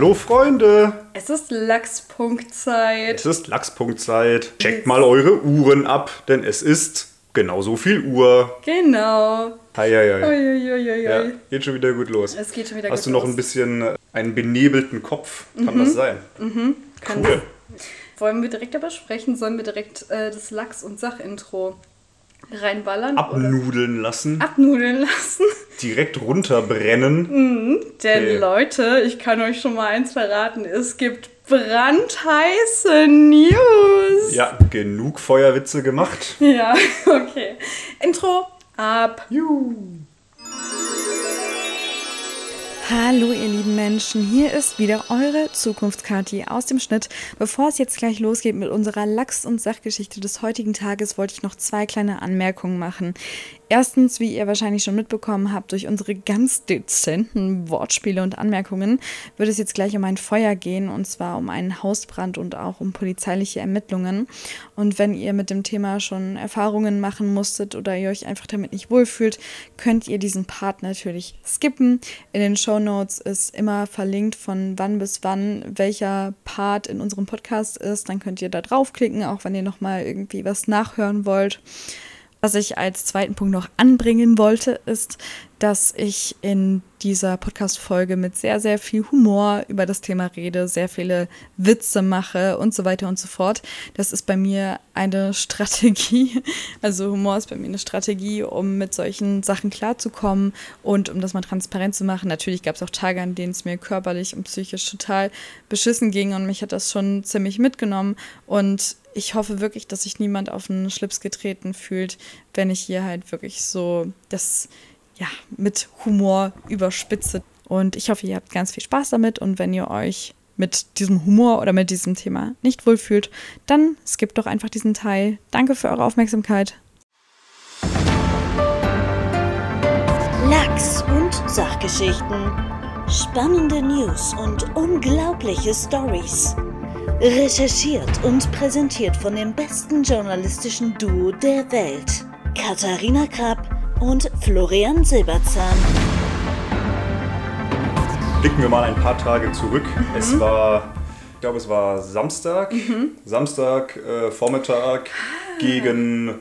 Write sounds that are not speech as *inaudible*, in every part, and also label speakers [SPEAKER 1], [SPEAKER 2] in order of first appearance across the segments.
[SPEAKER 1] Hallo Freunde!
[SPEAKER 2] Es ist Lachspunktzeit.
[SPEAKER 1] Es ist Lachspunktzeit. Checkt mal eure Uhren ab, denn es ist genauso viel Uhr.
[SPEAKER 2] Genau.
[SPEAKER 1] Hei, hei, hei.
[SPEAKER 2] Uiuiuiui.
[SPEAKER 1] Ja, geht schon wieder gut los.
[SPEAKER 2] Es geht schon wieder
[SPEAKER 1] Hast
[SPEAKER 2] gut
[SPEAKER 1] du noch
[SPEAKER 2] los.
[SPEAKER 1] ein bisschen äh, einen benebelten Kopf? Kann das sein?
[SPEAKER 2] Kann
[SPEAKER 1] Cool.
[SPEAKER 2] Wollen wir direkt aber sprechen? Sollen wir direkt äh, das Lachs- und Sach-Intro reinballern? oder
[SPEAKER 1] Abnudeln lassen,
[SPEAKER 2] abnudeln lassen?
[SPEAKER 1] direkt runterbrennen.
[SPEAKER 2] Denn
[SPEAKER 1] Okay.
[SPEAKER 2] Leute, ich kann euch schon mal eins verraten. Es gibt brandheiße News.
[SPEAKER 1] Ja, genug Feuerwitze gemacht.
[SPEAKER 2] Ja, *laughs* okay. Intro ab.
[SPEAKER 1] Juhu.
[SPEAKER 3] Hallo ihr lieben Menschen, hier ist wieder eure Zukunftskati aus dem Schnitt. Bevor es jetzt gleich losgeht mit unserer Lachs- und Sachgeschichte des heutigen Tages, wollte ich noch zwei kleine Anmerkungen machen. Erstens, wie ihr wahrscheinlich schon mitbekommen habt, durch unsere ganz dezenten Wortspiele und Anmerkungen wird es jetzt gleich um ein Feuer gehen und zwar um einen Hausbrand und auch um polizeiliche Ermittlungen. Und wenn ihr mit dem Thema schon Erfahrungen machen musstet oder ihr euch einfach damit nicht wohlfühlt, könnt ihr diesen Part natürlich skippen. In den Show Notes ist immer verlinkt, von wann bis wann welcher Part in unserem Podcast ist. Dann könnt ihr da draufklicken, auch wenn ihr nochmal irgendwie was nachhören wollt. Was ich als zweiten Punkt noch anbringen wollte, ist, dass ich in dieser Podcast-Folge mit sehr, sehr viel Humor über das Thema rede, sehr viele Witze mache und so weiter und so fort. Das ist bei mir eine *laughs* Strategie. Also Humor ist bei mir eine Strategie, um mit solchen Sachen klarzukommen und um das mal transparent zu machen. Natürlich gab es auch Tage, an denen es mir körperlich und psychisch total beschissen ging und mich hat das schon ziemlich mitgenommen. Und ich hoffe wirklich, dass sich niemand auf den Schlips getreten fühlt, wenn ich hier halt wirklich so das ja, mit Humor überspitze. Und ich hoffe, ihr habt ganz viel Spaß damit. Und wenn ihr euch mit diesem Humor oder mit diesem Thema nicht wohlfühlt, dann skippt doch einfach diesen Teil. Danke für eure Aufmerksamkeit.
[SPEAKER 4] Lachs und Sachgeschichten. Spannende News und unglaubliche Stories. Recherchiert und präsentiert von dem besten journalistischen Duo der Welt. Katharina Krapp und Florian Silberzahn.
[SPEAKER 1] Blicken wir mal ein paar Tage zurück. Es war, ich glaube, es war Samstag. Samstag, äh, Vormittag gegen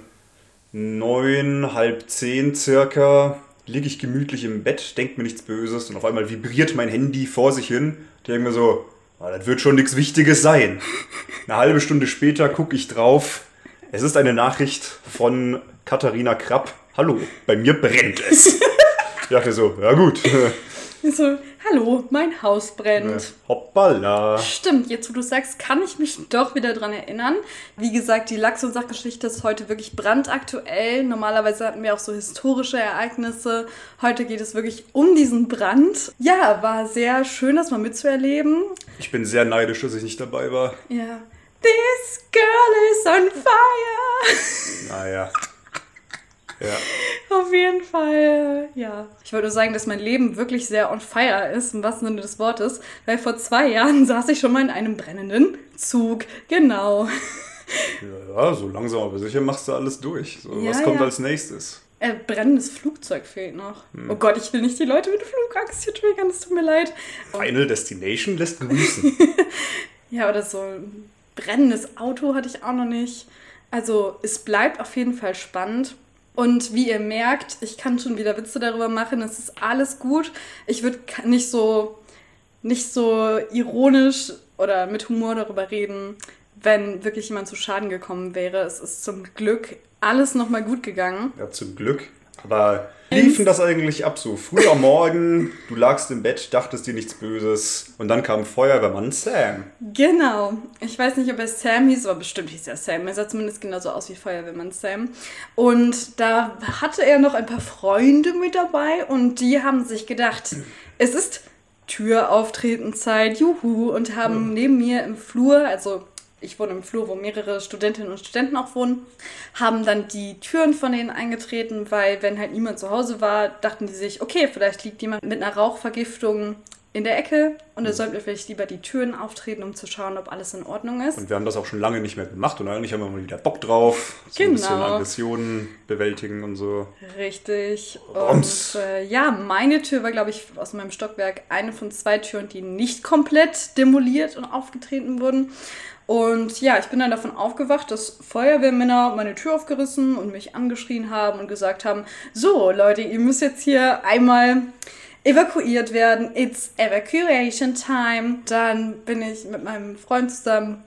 [SPEAKER 1] neun, halb zehn circa. Liege ich gemütlich im Bett, denke mir nichts Böses und auf einmal vibriert mein Handy vor sich hin. Ich denke mir so, "Ah, das wird schon nichts Wichtiges sein. Eine halbe Stunde später gucke ich drauf. Es ist eine Nachricht von Katharina Krapp. Hallo, bei mir brennt es. Ich dachte so, ja gut. *laughs*
[SPEAKER 2] So, hallo, mein Haus brennt.
[SPEAKER 1] Hoppala.
[SPEAKER 2] Stimmt, jetzt wo du sagst, kann ich mich doch wieder dran erinnern. Wie gesagt, die Lachs- und Sachgeschichte ist heute wirklich brandaktuell. Normalerweise hatten wir auch so historische Ereignisse. Heute geht es wirklich um diesen Brand. Ja, war sehr schön, das mal mitzuerleben.
[SPEAKER 1] Ich bin sehr neidisch, dass ich nicht dabei war.
[SPEAKER 2] Ja. This girl is on fire.
[SPEAKER 1] Naja. Ja. *laughs*
[SPEAKER 2] Auf jeden Fall, ja. Ich wollte nur sagen, dass mein Leben wirklich sehr on fire ist, im wahrsten Sinne des Wortes, weil vor zwei Jahren *laughs* saß ich schon mal in einem brennenden Zug. Genau. *laughs*
[SPEAKER 1] Ja, so langsam aber sicher machst du alles durch. So,
[SPEAKER 2] Ja,
[SPEAKER 1] was kommt
[SPEAKER 2] ja.
[SPEAKER 1] als nächstes?
[SPEAKER 2] Äh, brennendes Flugzeug fehlt noch. Oh Gott, ich will nicht die Leute mit Flugangst hier triggern, es tut mir leid.
[SPEAKER 1] Final Destination lässt grüßen.
[SPEAKER 2] Ja, oder so ein brennendes Auto hatte ich auch noch nicht. Also es bleibt auf jeden Fall spannend. Und wie ihr merkt, ich kann schon wieder Witze darüber machen, es ist alles gut. Ich würde nicht so, nicht so ironisch oder mit Humor darüber reden, wenn wirklich jemand zu Schaden gekommen wäre. Es ist zum Glück alles nochmal gut gegangen.
[SPEAKER 1] ja, zum Glück. Aber liefen das eigentlich ab so? Früh am Morgen, du lagst im Bett, dachtest dir nichts Böses und dann kam Feuerwehrmann Sam.
[SPEAKER 2] Genau. Ich weiß nicht, ob er Sam hieß, aber bestimmt hieß er Sam. Er sah zumindest genauso aus wie Feuerwehrmann Sam. Und da hatte er noch ein paar Freunde mit dabei und die haben sich gedacht, es ist Türauftretenzeit, juhu, und haben neben mir im Flur, also ich wohne im Flur, wo mehrere Studentinnen und Studenten auch wohnen, haben dann die Türen von denen eingetreten, weil wenn halt niemand zu Hause war, dachten die sich, okay, vielleicht liegt jemand mit einer Rauchvergiftung in der Ecke und da sollten wir vielleicht lieber die Türen auftreten, um zu schauen, ob alles in Ordnung ist.
[SPEAKER 1] Und wir haben das auch schon lange nicht mehr gemacht und eigentlich haben wir mal wieder Bock drauf. So ein bisschen
[SPEAKER 2] Genau.
[SPEAKER 1] Aggressionen bewältigen und so.
[SPEAKER 2] Richtig. Und äh, ja, meine Tür war, glaube ich, aus meinem Stockwerk eine von zwei Türen, die nicht komplett demoliert und aufgetreten wurden. Und ja, ich bin dann davon aufgewacht, dass Feuerwehrmänner meine Tür aufgerissen und mich angeschrien haben und gesagt haben, so Leute, ihr müsst jetzt hier einmal evakuiert werden. It's evacuation time. Dann bin ich mit meinem Freund zusammen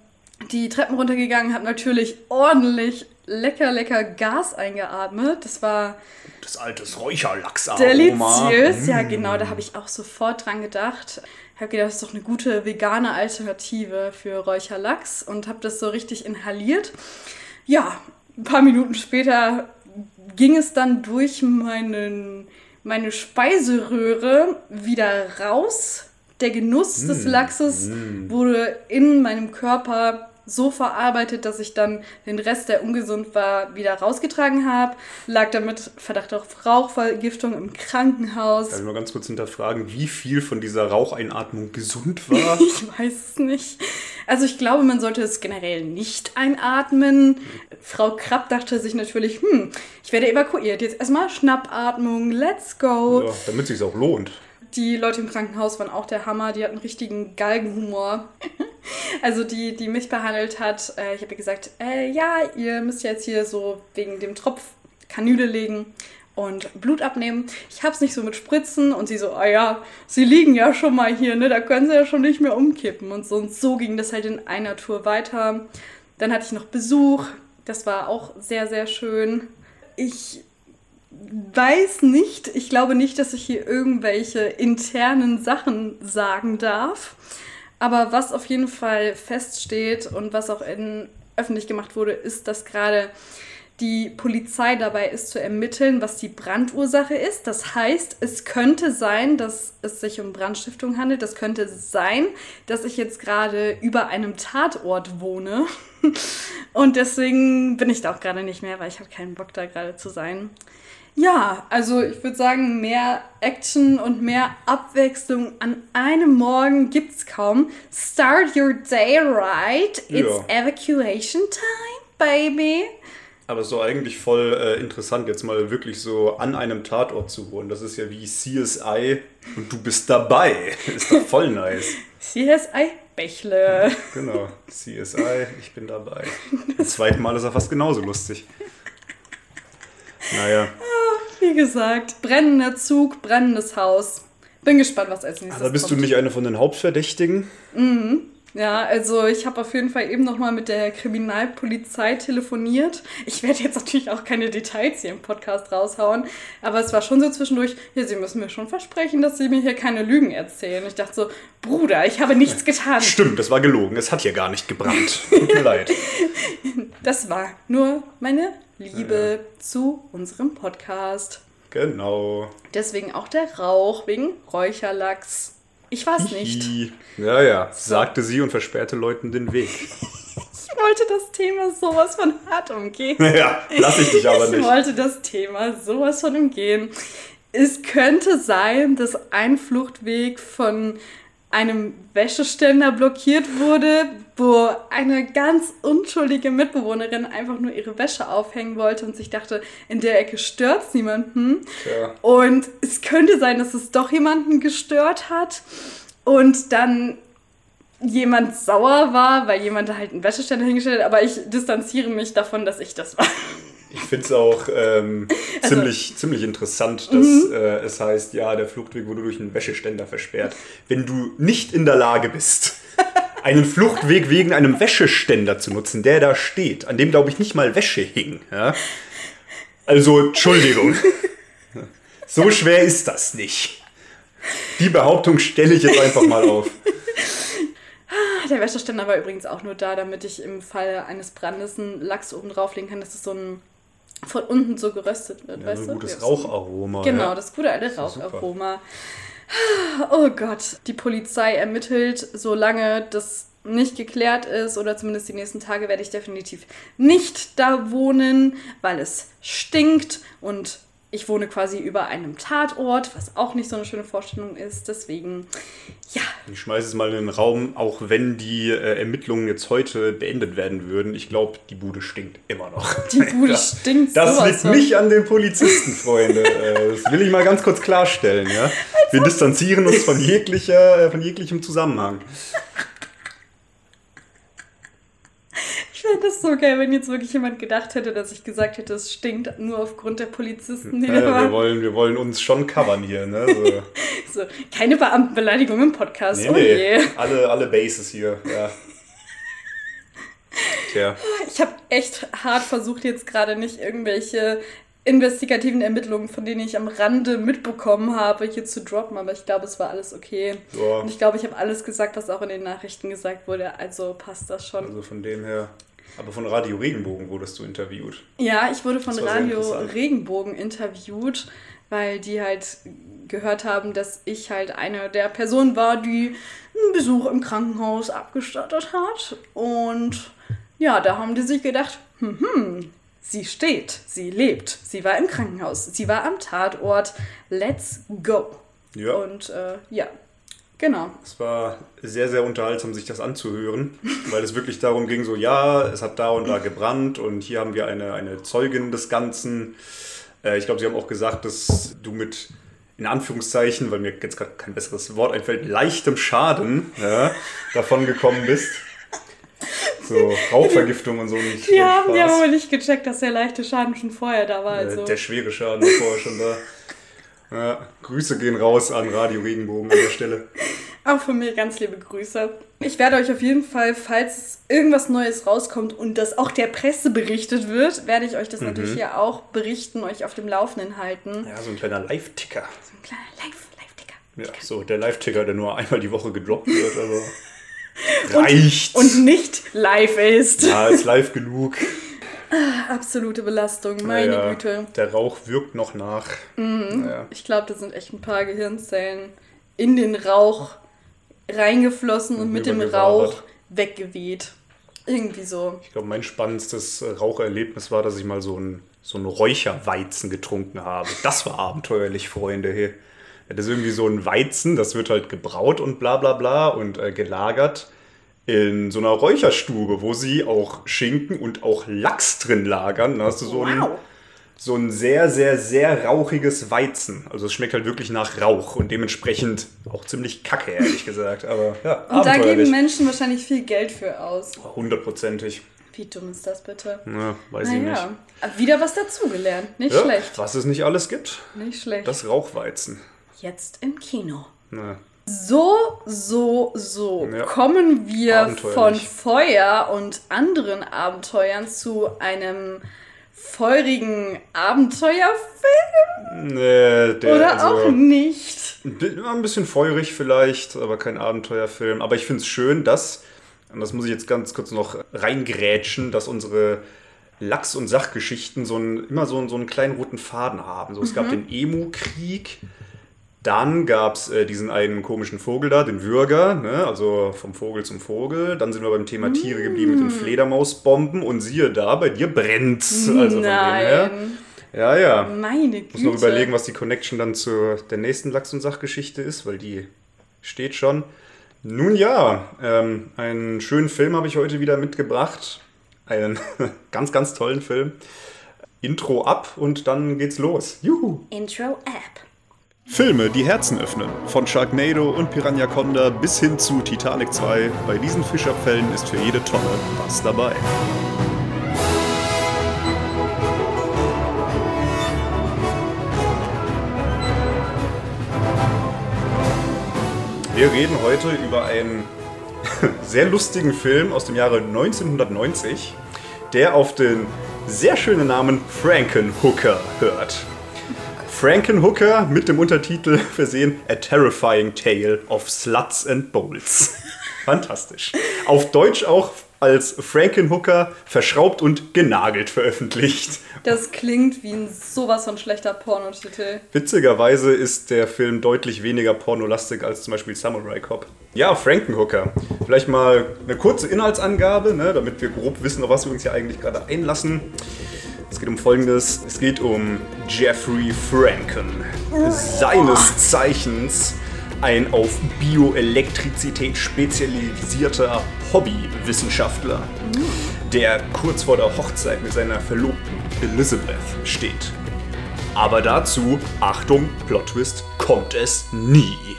[SPEAKER 2] die Treppen runtergegangen, habe natürlich ordentlich lecker, lecker Gas eingeatmet. Das war
[SPEAKER 1] Das altes Räucherlachsaroma.
[SPEAKER 2] deliziös.
[SPEAKER 1] Mm.
[SPEAKER 2] Ja, genau, da habe ich auch sofort dran gedacht. Habe gedacht, das ist doch eine gute vegane Alternative für Räucherlachs und habe das so richtig inhaliert. Ja, ein paar Minuten später ging es dann durch meinen, meine Speiseröhre wieder raus. Der Genuss des Lachses wurde in meinem Körper so verarbeitet, dass ich dann den Rest, der ungesund war, wieder rausgetragen habe. Lag damit Verdacht auf Rauchvergiftung im Krankenhaus.
[SPEAKER 1] Darf ich mal ganz kurz hinterfragen, wie viel von dieser Raucheinatmung gesund war? *laughs*
[SPEAKER 2] Ich weiß es nicht. Also ich glaube, man sollte es generell nicht einatmen. Frau Krapp dachte sich natürlich, hm, ich werde evakuiert. Jetzt erstmal Schnappatmung, let's go.
[SPEAKER 1] ja, damit es sich auch lohnt.
[SPEAKER 2] Die Leute im Krankenhaus waren auch der Hammer. Die hatten richtigen Galgenhumor. *laughs* Also die, die mich behandelt hat, äh, ich habe ihr gesagt, äh, ja, ihr müsst jetzt hier so wegen dem Tropf Kanüle legen und Blut abnehmen. Ich hab's nicht so mit Spritzen und sie so, ah ja, sie liegen ja schon mal hier, ne, da können sie ja schon nicht mehr umkippen und so. Und so ging das halt in einer Tour weiter. Dann hatte ich noch Besuch, das war auch sehr, sehr schön. Ich weiß nicht, ich glaube nicht, dass ich hier irgendwelche internen Sachen sagen darf. Aber was auf jeden Fall feststeht und was auch in, öffentlich gemacht wurde, ist, dass gerade die Polizei dabei ist zu ermitteln, was die Brandursache ist. Das heißt, es könnte sein, dass es sich um Brandstiftung handelt. Das könnte sein, dass ich jetzt gerade über einem Tatort wohne. *laughs* Und deswegen bin ich da auch gerade nicht mehr, weil ich habe keinen Bock da gerade zu sein. Ja, also ich würde sagen, mehr Action und mehr Abwechslung an einem Morgen gibt's kaum. Start your day right. It's
[SPEAKER 1] Ja.
[SPEAKER 2] evacuation time, baby.
[SPEAKER 1] Aber doch eigentlich voll äh, interessant, jetzt mal wirklich so an einem Tatort zu wohnen. Das ist ja wie CSI und du bist dabei. *laughs* Ist doch voll nice.
[SPEAKER 2] CSI Bächle.
[SPEAKER 1] Genau, CSI, ich bin dabei. Das zweite Mal ist er fast genauso lustig. Naja,
[SPEAKER 2] Wie gesagt, brennender Zug, brennendes Haus. Bin gespannt, was als nächstes
[SPEAKER 1] aber bist du
[SPEAKER 2] kommt.
[SPEAKER 1] nicht einer von den Hauptverdächtigen?
[SPEAKER 2] Ja, also ich habe auf jeden Fall eben nochmal mit der Kriminalpolizei telefoniert. Ich werde jetzt natürlich auch keine Details hier im Podcast raushauen, aber es war schon so zwischendurch, ja, Sie müssen mir schon versprechen, dass Sie mir hier keine Lügen erzählen. Ich dachte so, Bruder, ich habe nichts getan.
[SPEAKER 1] Stimmt, das war gelogen. Es hat hier gar nicht gebrannt. Tut mir *laughs* leid.
[SPEAKER 2] Das war nur meine Liebe zu unserem Podcast.
[SPEAKER 1] Genau.
[SPEAKER 2] Deswegen auch der Rauch wegen Räucherlachs. Ich es nicht.
[SPEAKER 1] Ja, ja, sagte sie und versperrte Leuten den Weg. *laughs*
[SPEAKER 2] Ich wollte das Thema sowas von hart umgehen. *laughs*
[SPEAKER 1] Ja, lass ich dich aber
[SPEAKER 2] Ich
[SPEAKER 1] nicht.
[SPEAKER 2] wollte das Thema sowas von umgehen. Es könnte sein, dass ein Fluchtweg von einem Wäscheständer blockiert wurde, wo eine ganz unschuldige Mitbewohnerin einfach nur ihre Wäsche aufhängen wollte und sich dachte, in der Ecke stört's niemanden.
[SPEAKER 1] Tja.
[SPEAKER 2] Und es könnte sein, dass es doch jemanden gestört hat und dann jemand sauer war, weil jemand da halt einen Wäscheständer hingestellt hat. Aber ich distanziere mich davon, dass ich das war.
[SPEAKER 1] Ich finde es auch ähm,
[SPEAKER 2] Also-
[SPEAKER 1] ziemlich, ziemlich interessant, dass
[SPEAKER 2] Mhm.
[SPEAKER 1] äh, es heißt, ja, der Fluchtweg wurde durch einen Wäscheständer versperrt. Wenn du nicht in der Lage bist, *laughs* einen Fluchtweg wegen einem Wäscheständer zu nutzen, der da steht, an dem, glaube ich, nicht mal Wäsche hing. Ja? Also, Entschuldigung. *laughs* So schwer ist das nicht. Die Behauptung stelle ich jetzt einfach mal auf. *laughs*
[SPEAKER 2] Der Wäscheständer war übrigens auch nur da, damit ich im Falle eines Brandes einen Lachs oben drauflegen kann, dass es so ein von unten so geröstet wird,
[SPEAKER 1] Ja,
[SPEAKER 2] weißt du?
[SPEAKER 1] gutes Raucharoma.
[SPEAKER 2] Genau,
[SPEAKER 1] ja.
[SPEAKER 2] das gute alte. Raucharoma. Oh Gott, die Polizei ermittelt, solange das nicht geklärt ist oder zumindest die nächsten Tage werde ich definitiv nicht da wohnen, weil es stinkt und ich wohne quasi über einem Tatort, was auch nicht so eine schöne Vorstellung ist. Deswegen, ja.
[SPEAKER 1] Ich schmeiße es mal in den Raum, auch wenn die äh, Ermittlungen jetzt heute beendet werden würden. Ich glaube, die Bude stinkt immer noch. *laughs*
[SPEAKER 2] Die Bude *laughs* stinkt
[SPEAKER 1] Das
[SPEAKER 2] sowas
[SPEAKER 1] liegt
[SPEAKER 2] von.
[SPEAKER 1] nicht an den Polizisten, Freunde. Äh, das will ich mal ganz kurz klarstellen. Ja? *laughs* Wir distanzieren uns von, jeglicher, äh, von jeglichem Zusammenhang.
[SPEAKER 2] Ich fände das so geil, wenn jetzt wirklich jemand gedacht hätte, dass ich gesagt hätte, es stinkt nur aufgrund der Polizisten, die da
[SPEAKER 1] Ja, wir,
[SPEAKER 2] waren.
[SPEAKER 1] wollen, wir wollen uns schon covern hier. Ne? So. *laughs*
[SPEAKER 2] So, keine Beamtenbeleidigung im Podcast.
[SPEAKER 1] Nee,
[SPEAKER 2] oh je.
[SPEAKER 1] Alle, alle Bases hier. Ja. Tja.
[SPEAKER 2] Ich habe echt hart versucht, jetzt gerade nicht irgendwelche investigativen Ermittlungen, von denen ich am Rande mitbekommen habe, hier zu droppen, aber ich glaube, es war alles okay.
[SPEAKER 1] Ja.
[SPEAKER 2] Und ich glaube, ich habe alles gesagt, was auch in den Nachrichten gesagt wurde, also passt das schon.
[SPEAKER 1] Also von dem her. Aber von Radio Regenbogen wurdest du interviewt.
[SPEAKER 2] Ja, ich wurde von Radio. Regenbogen interviewt, weil die halt gehört haben, dass ich halt eine der Personen war, die einen Besuch im Krankenhaus abgestattet hat. Und ja, da haben die sich gedacht, hm, hm, sie steht, sie lebt, sie war im Krankenhaus, sie war am Tatort, let's go.
[SPEAKER 1] Ja.
[SPEAKER 2] Und äh, ja, genau.
[SPEAKER 1] Es war sehr, sehr unterhaltsam, sich das anzuhören, *laughs* weil es wirklich darum ging, so, ja, es hat da und da gebrannt und hier haben wir eine, eine Zeugin des Ganzen. Äh, ich glaube, sie haben auch gesagt, dass du mit, in Anführungszeichen, weil mir jetzt gerade kein besseres Wort einfällt, leichtem Schaden ja, davon gekommen bist. So, Rauchvergiftung und so nicht. so
[SPEAKER 2] haben, die
[SPEAKER 1] Spaß.
[SPEAKER 2] haben aber nicht gecheckt, dass der leichte Schaden schon vorher da war.
[SPEAKER 1] Äh,
[SPEAKER 2] Also.
[SPEAKER 1] Der schwere Schaden war vorher schon da. Ja, Grüße gehen raus an Radio Regenbogen an der Stelle. *laughs*
[SPEAKER 2] Auch von mir ganz liebe Grüße. Ich werde euch auf jeden Fall, falls irgendwas Neues rauskommt und das auch der Presse berichtet wird, werde ich euch das natürlich hier auch berichten, euch auf dem Laufenden halten.
[SPEAKER 1] Ja, so ein kleiner Live-Ticker.
[SPEAKER 2] So ein kleiner Live, Live-Ticker.
[SPEAKER 1] Ja, so der Live-Ticker, der nur einmal die Woche gedroppt wird, aber *laughs* reicht.
[SPEAKER 2] Und nicht live ist.
[SPEAKER 1] ja, ist live genug. *laughs*
[SPEAKER 2] Absolute Belastung, meine
[SPEAKER 1] Ja,
[SPEAKER 2] Güte.
[SPEAKER 1] Der Rauch wirkt noch nach. Naja.
[SPEAKER 2] Ich glaube, da sind echt ein paar Gehirnzellen in den Rauch reingeflossen und mit dem. Rauch weggeweht. Irgendwie so.
[SPEAKER 1] Ich glaube, mein spannendstes äh, Raucherlebnis war, dass ich mal so ein, so ein Räucherweizen getrunken habe. Das war abenteuerlich, Freunde. Ja, Das ist irgendwie so ein Weizen, das wird halt gebraut und bla bla bla und äh, gelagert in so einer Räucherstube, wo sie auch Schinken und auch Lachs drin lagern. Da hast du so ein,
[SPEAKER 2] Wow.
[SPEAKER 1] so ein sehr, sehr, sehr rauchiges Weizen. Also es schmeckt halt wirklich nach Rauch und dementsprechend auch ziemlich kacke, ehrlich gesagt. Aber ja, *laughs*
[SPEAKER 2] Und da geben. Menschen wahrscheinlich viel Geld für aus.
[SPEAKER 1] Hundertprozentig.
[SPEAKER 2] Wie dumm ist das bitte?
[SPEAKER 1] Ja, weiß ich nicht.
[SPEAKER 2] Naja, wieder was dazugelernt. Nicht
[SPEAKER 1] Ja,
[SPEAKER 2] schlecht.
[SPEAKER 1] Was es nicht alles gibt.
[SPEAKER 2] Nicht schlecht.
[SPEAKER 1] Das Rauchweizen.
[SPEAKER 2] Jetzt im Kino.
[SPEAKER 1] Na,
[SPEAKER 2] So, so, so
[SPEAKER 1] Ja.
[SPEAKER 2] kommen wir von Feuer und anderen Abenteuern zu einem feurigen Abenteuerfilm
[SPEAKER 1] nee, der,
[SPEAKER 2] oder
[SPEAKER 1] also,
[SPEAKER 2] auch nicht.
[SPEAKER 1] ein bisschen feurig vielleicht, aber kein Abenteuerfilm. Aber ich finde es schön, dass, und das muss ich jetzt ganz kurz noch reingrätschen, dass unsere Lachs- und Sachgeschichten so einen, immer so einen, so einen kleinen roten Faden haben. So, es
[SPEAKER 2] Mhm.
[SPEAKER 1] gab den Emu-Krieg, dann gab es äh, diesen einen komischen Vogel da, den Würger, ne? also vom Vogel zum Vogel. Dann sind wir beim Thema Tiere geblieben mit den
[SPEAKER 2] Mm.
[SPEAKER 1] Fledermausbomben und siehe da, bei dir brennt's. Also von dem her.
[SPEAKER 2] Nein,
[SPEAKER 1] Ja, ja.
[SPEAKER 2] meine Güte.
[SPEAKER 1] Muss noch überlegen, was die Connection dann zu der nächsten Lachs- und Sachgeschichte ist, weil die steht schon. Nun ja, ähm, einen schönen Film habe ich heute wieder mitgebracht. Einen *laughs* ganz, ganz tollen Film. Intro ab und dann geht's los. Juhu!
[SPEAKER 2] Intro App.
[SPEAKER 1] Filme, die Herzen öffnen. Von Sharknado und Piranha Conda bis hin zu Titanic 2. Bei diesen Fischabfällen ist für jede Tonne was dabei. Wir reden heute über einen *laughs* sehr lustigen Film aus dem Jahre 1990, der auf den sehr schönen Namen Frankenhooker hört. Frankenhooker mit dem Untertitel *laughs* versehen A Terrifying Tale of Sluts and Bowls. *laughs* Fantastisch. Auf Deutsch auch als Frankenhooker verschraubt und genagelt veröffentlicht.
[SPEAKER 2] Das klingt wie ein sowas von schlechter Pornotitel.
[SPEAKER 1] Witzigerweise ist der Film deutlich weniger pornolastig als zum Beispiel Samurai Cop. Ja, Frankenhooker. Vielleicht mal eine kurze Inhaltsangabe, ne, damit wir grob wissen, auf was wir uns hier eigentlich gerade einlassen. Es geht um folgendes: Es geht um Jeffrey Franken. Seines Zeichens ein auf Bioelektrizität spezialisierter Hobbywissenschaftler, der kurz vor der Hochzeit mit seiner Verlobten Elizabeth steht. Aber dazu, Achtung, Plot Twist, kommt es nie.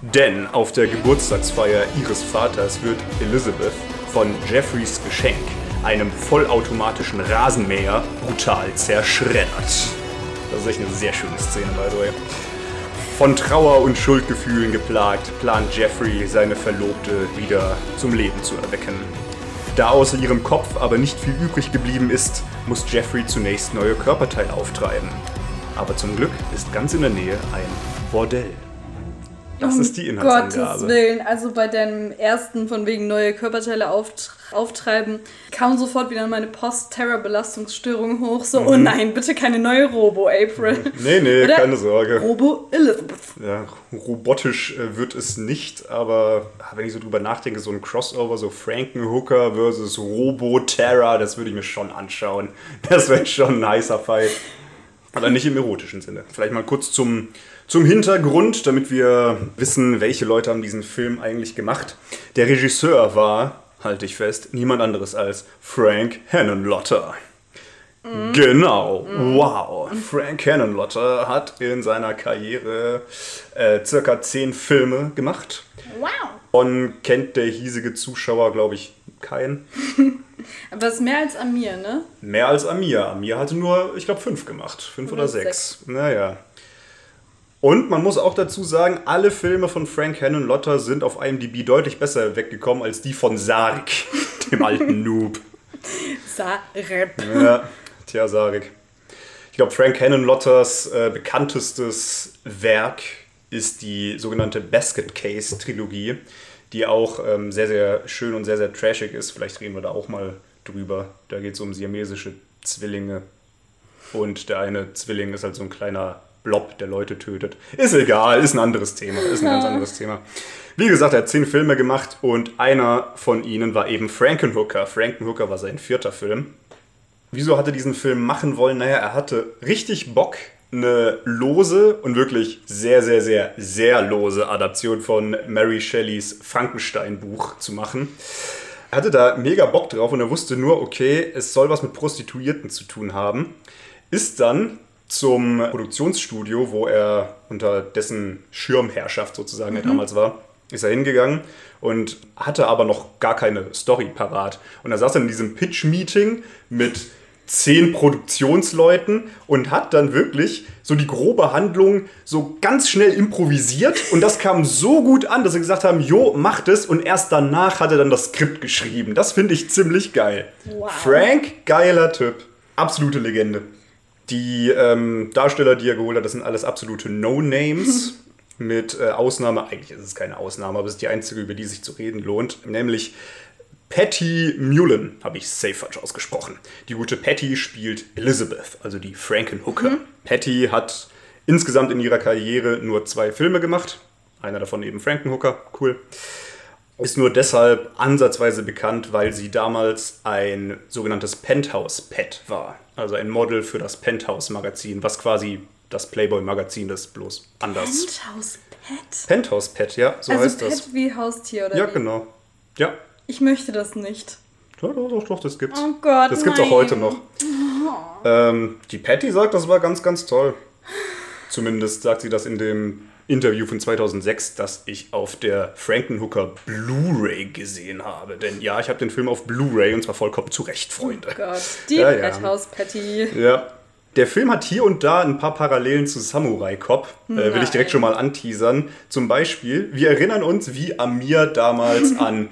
[SPEAKER 1] Denn auf der Geburtstagsfeier ihres Vaters wird Elizabeth von Jeffreys Geschenk, einem vollautomatischen Rasenmäher, brutal zerschreddert. Das ist echt eine sehr schöne Szene, by the way. Von Trauer und Schuldgefühlen geplagt, plant Jeffrey, seine Verlobte wieder zum Leben zu erwecken. Da außer ihrem Kopf aber nicht viel übrig geblieben ist, muss Jeffrey zunächst neue Körperteile auftreiben. Aber zum Glück ist ganz in der Nähe ein Bordell. Das
[SPEAKER 2] um
[SPEAKER 1] ist die
[SPEAKER 2] Gottes
[SPEAKER 1] Inhaltsangabe.
[SPEAKER 2] Willen. Also bei deinem ersten von wegen neue Körperteile auft auftreiben, kam sofort wieder meine Post-Terror-Belastungsstörung hoch. So, oh nein, bitte keine neue Robo-April.
[SPEAKER 1] Mhm. Nee, nee,
[SPEAKER 2] Oder
[SPEAKER 1] keine Sorge.
[SPEAKER 2] Robo-Elizabeth.
[SPEAKER 1] Ja, robotisch äh, wird es nicht, aber ah, wenn ich so drüber nachdenke, so ein Crossover, so Frankenhooker versus Robo-Terra, das würde ich mir schon anschauen. *laughs* Das wäre schon ein heißer Fight. Aber nicht im erotischen Sinne. Vielleicht mal kurz zum, zum Hintergrund, damit wir wissen, welche Leute haben diesen Film eigentlich gemacht. Der Regisseur war, halte ich fest, niemand anderes als Frank Henenlotter. Genau, wow. Frank Henenlotter hat in seiner Karriere äh, circa zehn Filme gemacht.
[SPEAKER 2] Wow.
[SPEAKER 1] Und kennt der hiesige Zuschauer, glaube ich, keinen. *laughs*
[SPEAKER 2] Aber es ist mehr als Amir, ne?
[SPEAKER 1] Mehr als Amir. Amir hatte nur, ich glaube, fünf gemacht. Fünf oder,
[SPEAKER 2] Oder
[SPEAKER 1] sechs. Naja. Und man muss auch dazu sagen, alle Filme von Frank Henenlotter sind auf IMDb deutlich besser weggekommen als die von Sarek, *laughs* dem alten Noob.
[SPEAKER 2] Sarep.
[SPEAKER 1] Ja, tja, Sarek. Ich glaube, Frank Henenlotters äh, bekanntestes Werk ist die sogenannte Basket Case Trilogie, die auch ähm, sehr, sehr schön und sehr, sehr trashig ist. Vielleicht reden wir da auch mal drüber. Da geht es um siamesische Zwillinge. Und der eine Zwilling ist halt so ein kleiner Blob, der Leute tötet. Ist egal, ist ein anderes Thema. Ist ein ganz *laughs* anderes Thema. Wie gesagt, er hat zehn Filme gemacht und einer von ihnen war eben Frankenhooker. Frankenhooker war sein vierter Film. Wieso hat er diesen Film machen wollen? Naja, er hatte richtig Bock, eine lose und wirklich sehr, sehr, sehr, sehr lose Adaption von Mary Shelleys Frankenstein-Buch zu machen. Er hatte da mega Bock drauf und er wusste nur, okay, es soll was mit Prostituierten zu tun haben. Ist dann zum Produktionsstudio, wo er unter dessen Schirmherrschaft sozusagen er damals war, ist er hingegangen und hatte aber noch gar keine Story parat. Und er saß dann in diesem Pitch-Meeting mit zehn Produktionsleuten und hat dann wirklich so die grobe Handlung so ganz schnell improvisiert und das kam so gut an, dass sie gesagt haben, jo, macht es und erst danach hat er dann das Skript geschrieben. Das finde ich ziemlich geil.
[SPEAKER 2] Wow.
[SPEAKER 1] Frank, geiler Typ. Absolute Legende. Die ähm, Darsteller, die er geholt hat, das sind alles absolute No-Names. *laughs* Mit äh, Ausnahme, eigentlich ist es keine Ausnahme, aber es ist die einzige, über die sich zu reden lohnt. Nämlich Patty Mullen, habe ich safe falsch ausgesprochen. Die gute Patty spielt Elizabeth, also die Frankenhooker. Patty hat insgesamt in ihrer Karriere nur zwei Filme gemacht. Einer davon eben Frankenhooker, cool. Ist nur deshalb ansatzweise bekannt, weil sie damals ein sogenanntes Penthouse-Pet war. Also ein Model für das Penthouse-Magazin, was quasi das Playboy-Magazin ist, bloß anders.
[SPEAKER 2] Penthouse Pet.
[SPEAKER 1] Penthouse-Pet, ja, so
[SPEAKER 2] Also
[SPEAKER 1] heißt
[SPEAKER 2] Pet
[SPEAKER 1] das.
[SPEAKER 2] wie Haustier oder
[SPEAKER 1] Ja,
[SPEAKER 2] wie?
[SPEAKER 1] genau. Ja,
[SPEAKER 2] Ich möchte das nicht.
[SPEAKER 1] ja doch, doch, doch, das gibt's.
[SPEAKER 2] Oh Gott,
[SPEAKER 1] das gibt's auch
[SPEAKER 2] nein.
[SPEAKER 1] heute noch. Ähm, die Patty sagt, das war ganz, ganz toll. Zumindest sagt sie das in dem Interview von 2006, das ich auf der Frankenhooker Blu-ray gesehen habe. Denn ja, ich habe den Film auf Blu-ray und zwar vollkommen zu Recht, Freunde.
[SPEAKER 2] Oh Gott, *laughs* die
[SPEAKER 1] Ja, ja.
[SPEAKER 2] Penthouse Patty.
[SPEAKER 1] Ja. Der Film hat hier und da ein paar Parallelen zu Samurai Cop. Äh, will ich direkt schon mal anteasern. Zum Beispiel, wir erinnern uns, wie Amir damals *laughs* an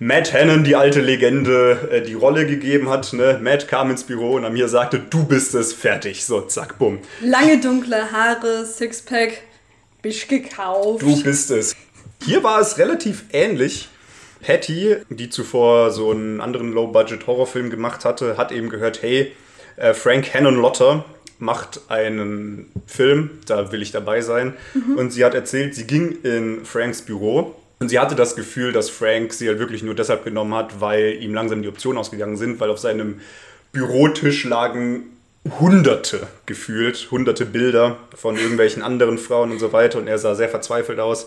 [SPEAKER 1] Matt Hannon, die alte Legende, äh, die Rolle gegeben hat. Ne? Matt kam ins Büro und Amir sagte, du bist es, fertig. So, zack, bumm.
[SPEAKER 2] Lange dunkle Haare, Sixpack, Bisch gekauft.
[SPEAKER 1] Du bist es. Hier war es relativ ähnlich. Patty, die zuvor so einen anderen Low-Budget-Horrorfilm gemacht hatte, hat eben gehört, hey, äh, Frank Hannon Lotter macht einen Film, da will ich dabei sein. Und sie hat erzählt, sie ging in Franks Büro und sie hatte das Gefühl, dass Frank sie halt wirklich nur deshalb genommen hat, weil ihm langsam die Optionen ausgegangen sind, weil auf seinem Bürotisch lagen hunderte gefühlt, hunderte Bilder von irgendwelchen anderen Frauen und so weiter und er sah sehr verzweifelt aus.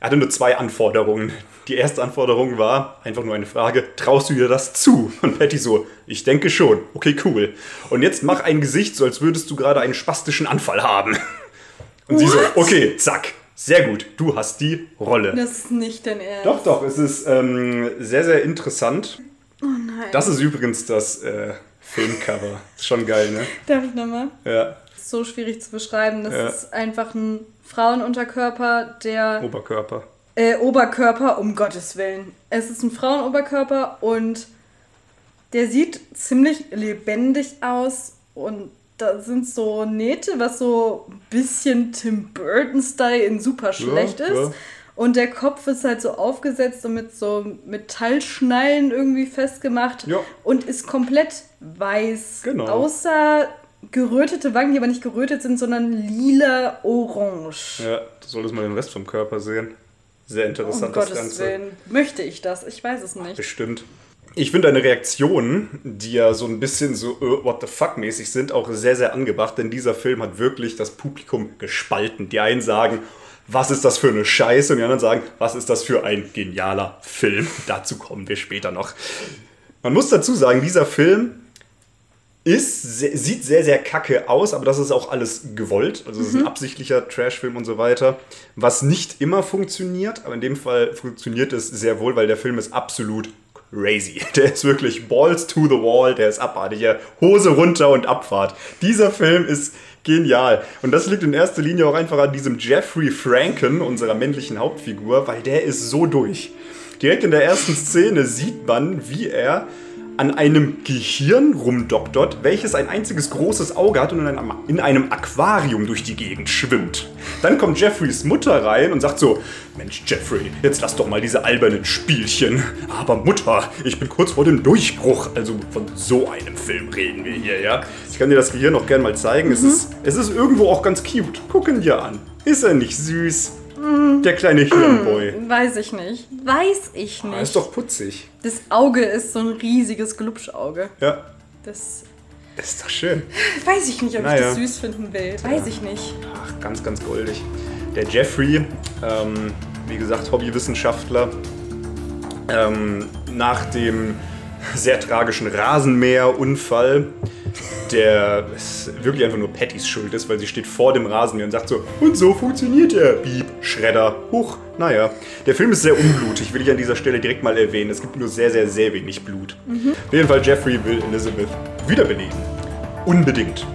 [SPEAKER 1] Er hatte nur zwei Anforderungen. Die erste Anforderung war einfach nur eine Frage, traust du dir das zu? Und Patty so, ich denke schon. Okay, cool. Und jetzt mach ein Gesicht, so als würdest du gerade einen spastischen Anfall haben. Und sie so, okay, zack. Sehr gut, du hast die Rolle.
[SPEAKER 2] Das ist nicht dein Ernst.
[SPEAKER 1] Doch, doch, es ist ähm, sehr, sehr interessant.
[SPEAKER 2] Oh nein.
[SPEAKER 1] Das ist übrigens das äh, Filmcover. Ist schon geil, ne?
[SPEAKER 2] Darf ich nochmal?
[SPEAKER 1] Ja,
[SPEAKER 2] ist so schwierig zu beschreiben. Das
[SPEAKER 1] Ja.
[SPEAKER 2] ist einfach ein Frauenunterkörper, der
[SPEAKER 1] Oberkörper.
[SPEAKER 2] Äh, Oberkörper, um Gottes Willen. Es ist ein Frauenoberkörper und der sieht ziemlich lebendig aus und da sind so Nähte, was so ein bisschen Tim Burton-Style in super schlecht
[SPEAKER 1] Ja,
[SPEAKER 2] ist.
[SPEAKER 1] ja.
[SPEAKER 2] Und der Kopf ist halt so aufgesetzt und mit so Metallschnallen irgendwie festgemacht
[SPEAKER 1] Ja.
[SPEAKER 2] und ist komplett weiß.
[SPEAKER 1] Genau.
[SPEAKER 2] Außer gerötete Wangen, die aber nicht gerötet sind, sondern lila-orange.
[SPEAKER 1] Ja, du solltest mal den Rest vom Körper sehen. Sehr
[SPEAKER 2] Um
[SPEAKER 1] interessant das
[SPEAKER 2] Gottes
[SPEAKER 1] Ganze.
[SPEAKER 2] Willen. Möchte ich das? Ich weiß es nicht.
[SPEAKER 1] Bestimmt. Ich finde deine Reaktionen, die ja so ein bisschen so äh, what the fuck mäßig sind, auch sehr, sehr angebracht, denn dieser Film hat wirklich das Publikum gespalten. Die einen sagen, was ist das für eine Scheiße? Und die anderen sagen, was ist das für ein genialer Film? *laughs* Dazu kommen wir später noch. Man muss dazu sagen, dieser Film ist, sieht sehr, sehr kacke aus, aber das ist auch alles gewollt. Also es ist ein absichtlicher Trashfilm und so weiter. Was nicht immer funktioniert, aber in dem Fall funktioniert es sehr wohl, weil der Film ist absolut crazy. *laughs* Der ist wirklich balls to the wall, der ist abartig. Hose runter und Abfahrt. Dieser Film ist genial. Und das liegt in erster Linie auch einfach an diesem Jeffrey Franken, unserer männlichen Hauptfigur, weil der ist so durch. Direkt in der ersten Szene sieht man, wie er an einem Gehirn rumdoktert, welches ein einziges großes Auge hat und in einem, in einem Aquarium durch die Gegend schwimmt. Dann kommt Jeffreys Mutter rein und sagt so, Mensch Jeffrey, jetzt lass doch mal diese albernen Spielchen. Aber Mutter, ich bin kurz vor dem Durchbruch. Also von so einem Film reden wir hier, ja. Ich kann dir das Gehirn noch gern mal zeigen. Es, ist, es ist irgendwo auch ganz cute. Gucken dir an. Ist er nicht süß? Der kleine Hirnboy.
[SPEAKER 2] Weiß ich nicht. Weiß ich
[SPEAKER 1] Ah,
[SPEAKER 2] nicht.
[SPEAKER 1] ist doch putzig.
[SPEAKER 2] Das Auge ist so ein riesiges Glubschauge.
[SPEAKER 1] Ja,
[SPEAKER 2] Das
[SPEAKER 1] ist doch schön.
[SPEAKER 2] weiß ich nicht, ob ich
[SPEAKER 1] Naja.
[SPEAKER 2] das süß finden will. Weiß ich nicht.
[SPEAKER 1] Ach, ganz, ganz goldig. Der Jeffrey, ähm, wie gesagt, Hobbywissenschaftler, ähm, nach dem sehr tragischen Rasenmäherunfall, der wirklich einfach nur Pattys Schuld ist, weil sie steht vor dem Rasenmäher und sagt so, und so funktioniert er. Bieb, Schredder, huch, naja. Der Film ist sehr unblutig, will ich an dieser Stelle direkt mal erwähnen. Es gibt nur sehr, sehr, sehr wenig Blut. Auf jeden Fall, Jeffrey will Elizabeth wiederbeleben. Unbedingt.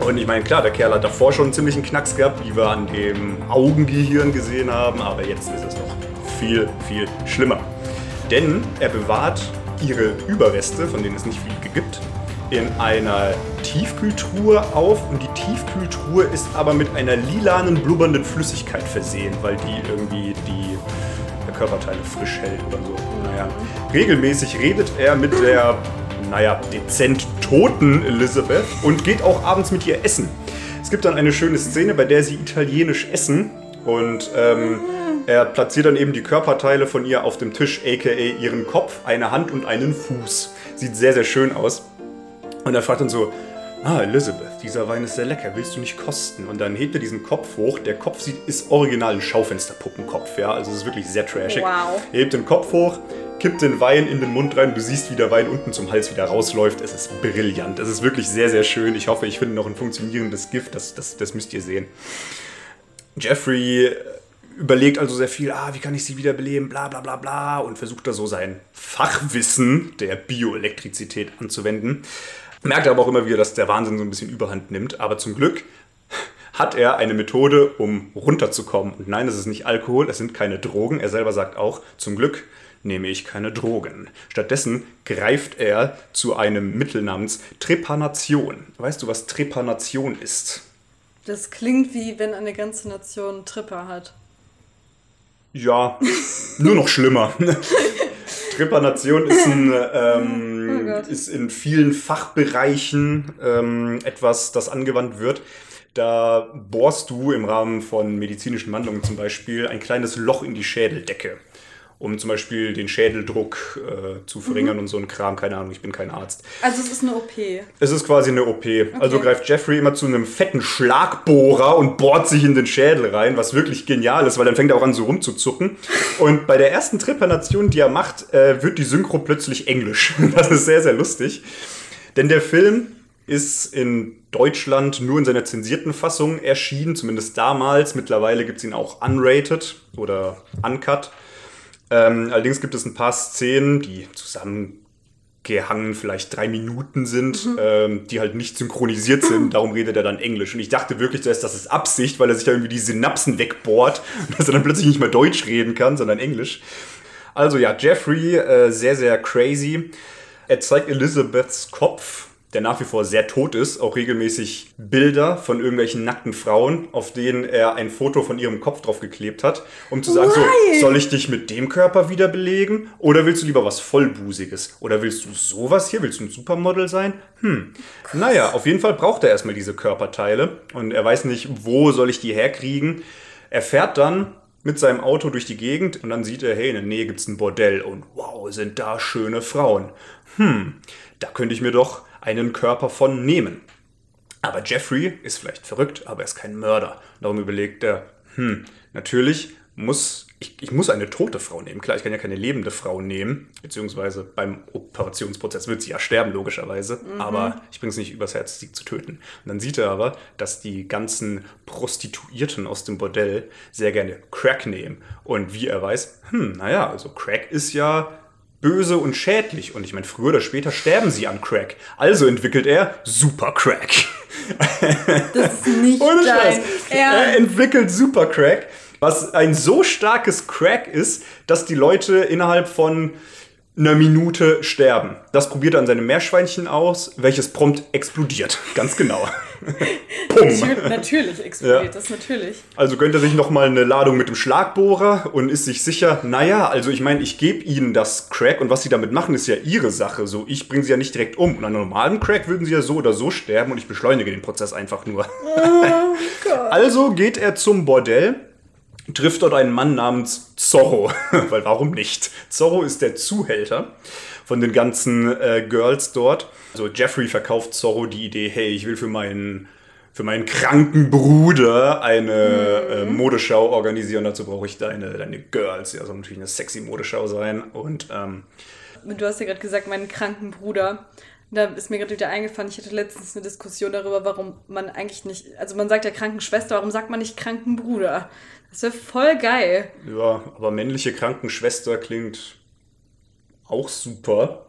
[SPEAKER 1] Und ich meine, klar, der Kerl hat davor schon einen ziemlichen Knacks gehabt, wie wir an dem Augengehirn gesehen haben, aber jetzt ist es noch viel, viel schlimmer. Denn er bewahrt ihre Überreste, von denen es nicht viele gibt, in einer Tiefkühltruhe auf und die Tiefkühltruhe ist aber mit einer lilanen, blubbernden Flüssigkeit versehen, weil die irgendwie die Körperteile frisch hält oder so. Naja, regelmäßig redet er mit der, naja, dezent toten Elizabeth und geht auch abends mit ihr essen. Es gibt dann eine schöne Szene, bei der sie italienisch essen und ähm, er platziert dann eben die Körperteile von ihr auf dem Tisch, aka ihren Kopf, eine Hand und einen Fuß. Sieht sehr, sehr schön aus. Und er fragt dann so, ah, Elizabeth, dieser Wein ist sehr lecker, willst du nicht kosten? Und dann hebt er diesen Kopf hoch. Der Kopf sieht, ist original ein Schaufensterpuppenkopf, ja, also es ist wirklich sehr trashig.
[SPEAKER 2] Wow.
[SPEAKER 1] Er hebt den Kopf hoch, kippt den Wein in den Mund rein, du siehst, wie der Wein unten zum Hals wieder rausläuft. Es ist brillant, es ist wirklich sehr, sehr schön. Ich hoffe, ich finde noch ein funktionierendes Gift, das, das, das müsst ihr sehen. Jeffrey überlegt also sehr viel, ah, wie kann ich sie wiederbeleben, bla bla bla bla, und versucht da so sein Fachwissen der Bioelektrizität anzuwenden. Merkt aber auch immer wieder, dass der Wahnsinn so ein bisschen überhand nimmt. Aber zum Glück hat er eine Methode, um runterzukommen. Und nein, es ist nicht Alkohol, es sind keine Drogen. Er selber sagt auch, zum Glück nehme ich keine Drogen. Stattdessen greift er zu einem Mittel namens Trepanation. Weißt du, was Trepanation ist?
[SPEAKER 2] Das klingt wie wenn eine ganze Nation Tripper hat.
[SPEAKER 1] Ja, nur noch schlimmer. *laughs* Trepanation ist, ein, *laughs* ähm,
[SPEAKER 2] Oh
[SPEAKER 1] ist in vielen Fachbereichen ähm, etwas, das angewandt wird. Da bohrst du im Rahmen von medizinischen Wandlungen zum Beispiel ein kleines Loch in die Schädeldecke. Um zum Beispiel den Schädeldruck äh, zu verringern und so ein Kram. Keine Ahnung, ich bin kein Arzt.
[SPEAKER 2] Also es ist eine OP.
[SPEAKER 1] Es ist quasi eine OP. Also greift Jeffrey immer zu einem fetten Schlagbohrer und bohrt sich in den Schädel rein, was wirklich genial ist, weil dann fängt er auch an so rumzuzucken. Und bei der ersten Trepanation, die er macht, äh, wird die Synchro plötzlich Englisch. *laughs* Das ist sehr, sehr lustig. Denn der Film ist in Deutschland nur in seiner zensierten Fassung erschienen, zumindest damals. Mittlerweile gibt es ihn auch unrated oder uncut. Ähm, allerdings gibt es ein paar Szenen, die zusammengehangen vielleicht drei Minuten sind, ähm, die halt nicht synchronisiert sind. Darum redet er dann Englisch. Und ich dachte wirklich zuerst, das ist Absicht, weil er sich da irgendwie die Synapsen wegbohrt und *laughs* dass er dann plötzlich nicht mehr Deutsch reden kann, sondern Englisch. Also ja, Jeffrey, äh, sehr, sehr crazy. Er zeigt Elizabeths Kopf, der nach wie vor sehr tot ist, auch regelmäßig Bilder von irgendwelchen nackten Frauen, auf denen er ein Foto von ihrem Kopf drauf geklebt hat, um zu sagen,
[SPEAKER 2] Why?
[SPEAKER 1] so, soll ich dich mit dem Körper wieder belegen oder willst du lieber was Vollbusiges? Oder willst du sowas hier? Willst du ein Supermodel sein? Hm. Naja, auf jeden Fall braucht er erstmal diese Körperteile und er weiß nicht, wo soll ich die herkriegen. Er fährt dann mit seinem Auto durch die Gegend und dann sieht er, hey, in der Nähe gibt's ein Bordell und wow, sind da schöne Frauen. Hm, da könnte ich mir doch einen Körper von nehmen. Aber Jeffrey ist vielleicht verrückt, aber er ist kein Mörder. Darum überlegt er, hm, natürlich muss ich, ich muss eine tote Frau nehmen. Klar, ich kann ja keine lebende Frau nehmen, beziehungsweise beim Operationsprozess wird sie ja sterben, logischerweise. Aber ich bringe es nicht übers Herz, sie zu töten. Und dann sieht er aber, dass die ganzen Prostituierten aus dem Bordell sehr gerne Crack nehmen. Und wie er weiß, hm, naja, also Crack ist ja böse und schädlich. Und ich meine, früher oder später sterben sie an Crack. Also entwickelt er Super Crack.
[SPEAKER 2] Das ist nicht
[SPEAKER 1] Ohne Scheiß. Er entwickelt Super Crack, was ein so starkes Crack ist, dass die Leute innerhalb von einer Minute sterben. Das probiert er an seinem Meerschweinchen aus, welches prompt explodiert. Ganz genau. *laughs*
[SPEAKER 2] Natürlich, natürlich explodiert
[SPEAKER 1] Ja.
[SPEAKER 2] das, natürlich.
[SPEAKER 1] Also gönnt er sich nochmal eine Ladung mit dem Schlagbohrer und ist sich sicher, naja, also ich meine, ich gebe ihnen das Crack und was sie damit machen, ist ja ihre Sache. So, ich bringe sie ja nicht direkt um. Und an einem normalen Crack würden sie ja so oder so sterben und ich beschleunige den Prozess einfach nur. *laughs* also geht er zum Bordell, trifft dort einen Mann namens Zorro. *laughs* Weil warum nicht? Zorro ist der Zuhälter von den ganzen äh, Girls dort. Also Jeffrey verkauft Zorro die Idee, hey, ich will für meinen für meinen kranken Bruder eine äh, Modeschau organisieren. Dazu brauche ich deine, deine Girls. Ja, soll natürlich eine sexy Modeschau sein. Und ähm,
[SPEAKER 2] Du hast ja gerade gesagt, meinen kranken Bruder. Da ist mir gerade wieder eingefallen, ich hatte letztens eine Diskussion darüber, warum man eigentlich nicht, also man sagt ja Krankenschwester, warum sagt man nicht Krankenbruder? Das wäre voll geil.
[SPEAKER 1] ja, aber männliche Krankenschwester klingt auch super.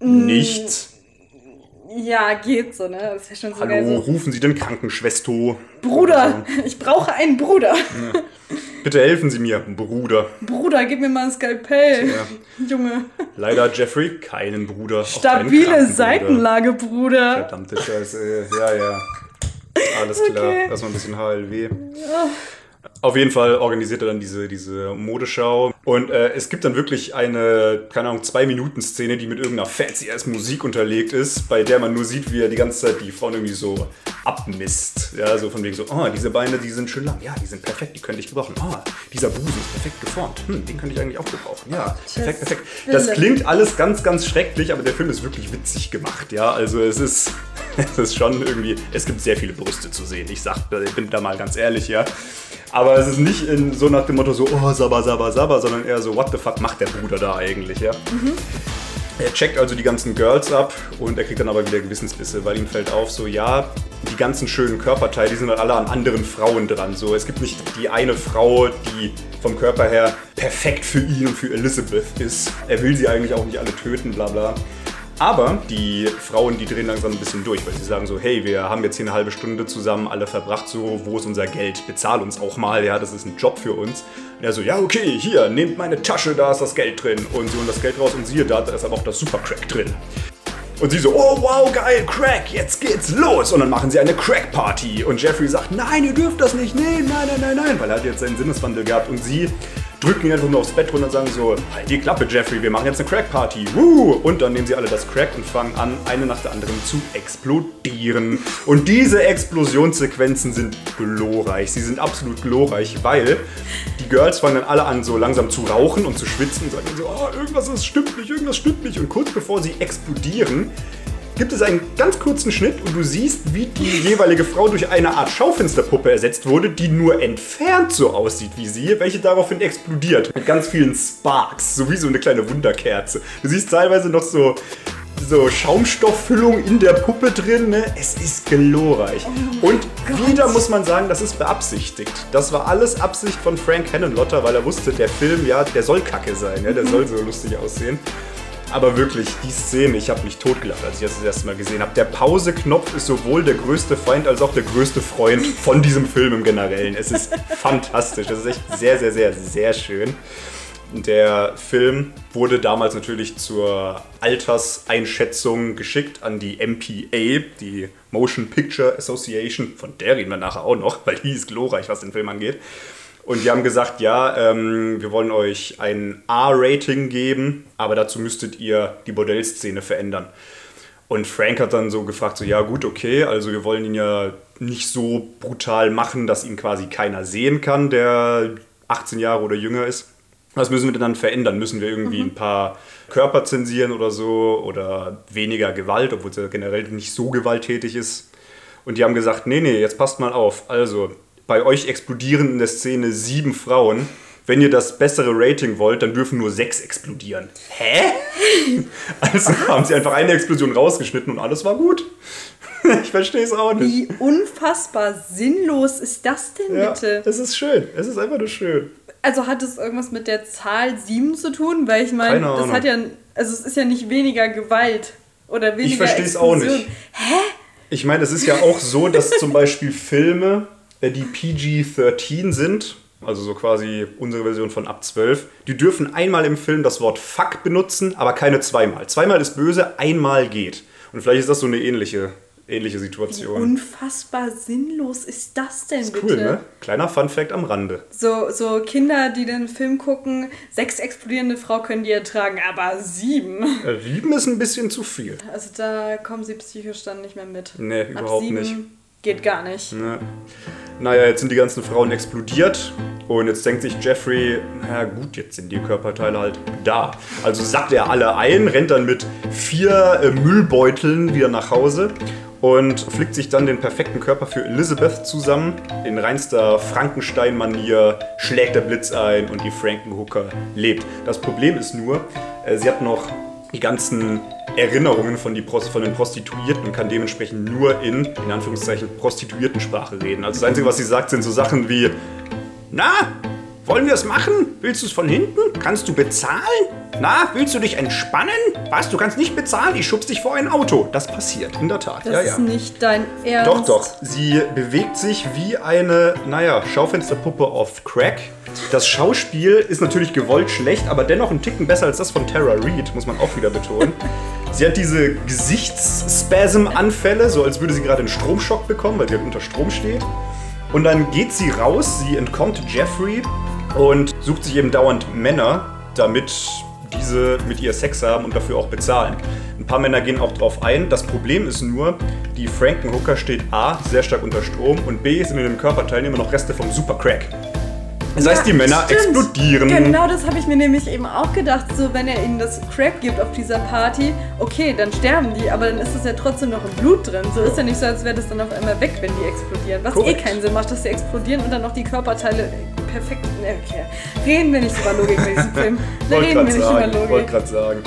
[SPEAKER 1] Nicht.
[SPEAKER 2] Ja, geht so, ne? Das wäre schon so geil.
[SPEAKER 1] Hallo,
[SPEAKER 2] So,
[SPEAKER 1] rufen Sie den Krankenschwesto.
[SPEAKER 2] Bruder, ich brauche einen Bruder.
[SPEAKER 1] Bitte helfen Sie mir, Bruder.
[SPEAKER 2] Bruder, gib mir mal ein Skalpell.
[SPEAKER 1] Ja.
[SPEAKER 2] Junge.
[SPEAKER 1] Leider Jeffrey keinen Bruder.
[SPEAKER 2] Stabile. Seitenlage, Bruder.
[SPEAKER 1] Verdammte Scheiße. Ja, ja. Alles klar.
[SPEAKER 2] Okay.
[SPEAKER 1] Erstmal ein bisschen HLW. Auf jeden Fall organisiert er dann diese, diese Modeschau. Und äh, es gibt dann wirklich eine, keine Ahnung, zwei Minuten Szene, die mit irgendeiner fancy ass Musik unterlegt ist, bei der man nur sieht, wie er die ganze Zeit die Frauen irgendwie so abmisst. Ja, so von wegen so, oh, diese Beine, die sind schön lang. Ja, die sind perfekt, die könnte ich gebrauchen. Oh, dieser Busen ist perfekt geformt. Hm, den könnte ich eigentlich auch gebrauchen. Ja, perfekt, perfekt. Das klingt alles ganz, ganz schrecklich, aber der Film ist wirklich witzig gemacht. Ja, also es ist, *laughs* es ist schon irgendwie, es gibt sehr viele Brüste zu sehen. Ich sag, ich bin da mal ganz ehrlich, ja. Aber es ist nicht in, so nach dem Motto so, oh, sabba, sabba, sabba, sondern eher so, what the fuck macht der Bruder da eigentlich, ja. Er checkt also die ganzen Girls ab und er kriegt dann aber wieder Gewissensbisse, weil ihm fällt auf, so ja, die ganzen schönen Körperteile, die sind halt alle an anderen Frauen dran. So, es gibt nicht die eine Frau, die vom Körper her perfekt für ihn und für Elizabeth ist. Er will sie eigentlich auch nicht alle töten, bla bla. Aber die Frauen, die drehen langsam ein bisschen durch, weil sie sagen so, hey, wir haben jetzt hier eine halbe Stunde zusammen alle verbracht, so, wo ist unser Geld? Bezahl uns auch mal, ja, das ist ein Job für uns. Und er so, ja, okay, hier, nehmt meine Tasche, da ist das Geld drin. Und sie holen das Geld raus und siehe, da ist aber auch das Supercrack drin. Und sie so, oh wow, geil, Crack, jetzt geht's los. Und dann machen sie eine Crack-Party. Und Jeffrey sagt, nein, ihr dürft das nicht nehmen, nein, nein, nein, nein, weil er hat jetzt seinen Sinneswandel gehabt. Und sie drücken ihn einfach nur aufs Bett runter und sagen so, halt die Klappe, Jeffrey, wir machen jetzt eine Crack-Party. Und dann nehmen sie alle das Crack und fangen an, eine nach der anderen zu explodieren. Und diese Explosionssequenzen sind glorreich. Sie sind absolut glorreich, weil die Girls fangen dann alle an, so langsam zu rauchen und zu schwitzen und sagen so, oh, irgendwas ist, stimmt nicht, irgendwas stimmt nicht. Und kurz bevor sie explodieren, gibt es einen ganz kurzen Schnitt und du siehst, wie die jeweilige Frau durch eine Art Schaufensterpuppe ersetzt wurde, die nur entfernt so aussieht wie sie, welche daraufhin explodiert. Mit ganz vielen Sparks, so wie so eine kleine Wunderkerze. Du siehst teilweise noch so, so Schaumstofffüllung in der Puppe drin. Ne? Es ist glorreich. und wieder muss man sagen, das ist beabsichtigt. Das war alles Absicht von Frank Henenlotter, weil er wusste, der Film, ja, der soll kacke sein. Ja? Der soll so lustig aussehen. Aber wirklich, die Szene, ich habe mich totgelacht, als ich das das erste Mal gesehen habe. Der Pause-Knopf ist sowohl der größte Feind als auch der größte Freund von diesem Film im Generellen. Es ist fantastisch. Es ist echt sehr, sehr, sehr, sehr schön. Der Film wurde damals natürlich zur Alterseinschätzung geschickt an die MPA, die Motion Picture Association. Von der reden wir nachher auch noch, weil die ist glorreich, was den Film angeht. Und die haben gesagt, ja, ähm, wir wollen euch ein A-Rating geben, aber dazu müsstet ihr die Bordellszene verändern. Und Frank hat dann so gefragt, so ja gut, okay, also wir wollen ihn ja nicht so brutal machen, dass ihn quasi keiner sehen kann, der 18 Jahre oder jünger ist. Was müssen wir denn dann verändern? Müssen wir irgendwie ein paar Körper zensieren oder so oder weniger Gewalt, obwohl es ja generell nicht so gewalttätig ist? Und die haben gesagt, nee, nee, jetzt passt mal auf. Also, bei euch explodieren in der Szene sieben Frauen. Wenn ihr das bessere Rating wollt, dann dürfen nur sechs explodieren. Hä? *laughs* Also haben sie einfach eine Explosion rausgeschnitten und alles war gut. *laughs* Ich verstehe es auch nicht.
[SPEAKER 2] Wie unfassbar sinnlos ist das denn
[SPEAKER 1] Ja,
[SPEAKER 2] bitte?
[SPEAKER 1] es ist schön. Es ist einfach nur schön.
[SPEAKER 2] Also hat es irgendwas mit der Zahl 7 zu tun? Weil ich meine, das hat ja, also es ist ja nicht weniger Gewalt oder weniger
[SPEAKER 1] Ich verstehe es auch nicht. Ich meine, es ist ja auch so, dass zum Beispiel Filme, die PG-13 sind, also so quasi unsere Version von ab 12, die dürfen einmal im Film das Wort Fuck benutzen, aber keine zweimal. Zweimal ist böse, einmal geht. Und vielleicht ist das so eine ähnliche, ähnliche
[SPEAKER 2] Wie
[SPEAKER 1] Situation.
[SPEAKER 2] unfassbar sinnlos ist das denn bitte?
[SPEAKER 1] Cool, ne? Kleiner Fun-Fact am Rande.
[SPEAKER 2] So, so Kinder, die den Film gucken, sechs explodierende Frau können die ertragen, aber sieben.
[SPEAKER 1] Äh, Sieben ist ein bisschen zu viel.
[SPEAKER 2] Also da kommen sie psychisch dann nicht mehr mit.
[SPEAKER 1] Nee,
[SPEAKER 2] Ab
[SPEAKER 1] überhaupt
[SPEAKER 2] sieben
[SPEAKER 1] nicht.
[SPEAKER 2] Geht gar nicht.
[SPEAKER 1] Ne. Naja, jetzt sind die ganzen Frauen explodiert und jetzt denkt sich Jeffrey, na gut, jetzt sind die Körperteile halt da. Also sackt er alle ein, rennt dann mit vier äh, Müllbeuteln wieder nach Hause und flickt sich dann den perfekten Körper für Elizabeth zusammen. In reinster Frankenstein-Manier schlägt der Blitz ein und die Frankenhooker lebt. Das Problem ist nur, äh, sie hat noch die ganzen Erinnerungen von, die von den Prostituierten und kann dementsprechend nur in, in Anführungszeichen, Prostituiertensprache reden. Also das Einzige, was sie sagt, sind so Sachen wie, na, wollen wir es machen? Willst du es von hinten? Kannst du bezahlen? Na, willst du dich entspannen? Was, du kannst nicht bezahlen? Ich schubs dich vor ein Auto. Das passiert, in der Tat.
[SPEAKER 2] Das
[SPEAKER 1] ja,
[SPEAKER 2] ist
[SPEAKER 1] ja.
[SPEAKER 2] nicht dein Ernst.
[SPEAKER 1] Doch, doch. Sie bewegt sich wie eine, naja, Schaufensterpuppe auf Crack. Das Schauspiel ist natürlich gewollt schlecht, aber dennoch ein Ticken besser als das von Tara Reid, muss man auch wieder betonen. *laughs* Sie hat diese Gesichtsspasm-Anfälle, so als würde sie gerade einen Stromschock bekommen, weil sie halt unter Strom steht. Und dann geht sie raus, sie entkommt Jeffrey und sucht sich eben dauernd Männer, damit diese mit ihr Sex haben und dafür auch bezahlen. Ein paar Männer gehen auch drauf ein. Das Problem ist nur, die Frankenhooker steht A, sehr stark unter Strom und B, sind in den Körperteilen immer noch Reste vom Supercrack. Das heißt, die Männer
[SPEAKER 2] stimmt.
[SPEAKER 1] explodieren.
[SPEAKER 2] Genau das habe ich mir nämlich eben auch gedacht. So, wenn er ihnen das Crack gibt auf dieser Party, okay, dann sterben die, aber dann ist es ja trotzdem noch im Blut drin. So ist ja nicht so, als wäre das dann auf einmal weg, wenn die explodieren. Was
[SPEAKER 1] Korrekt.
[SPEAKER 2] eh keinen Sinn macht, dass sie explodieren und dann noch die Körperteile perfekt. Okay. Reden wir nicht über Logik bei diesem Film. Da *laughs*
[SPEAKER 1] Wollte
[SPEAKER 2] reden wir nicht
[SPEAKER 1] sagen,
[SPEAKER 2] über
[SPEAKER 1] wollte
[SPEAKER 2] Logik.
[SPEAKER 1] gerade sagen.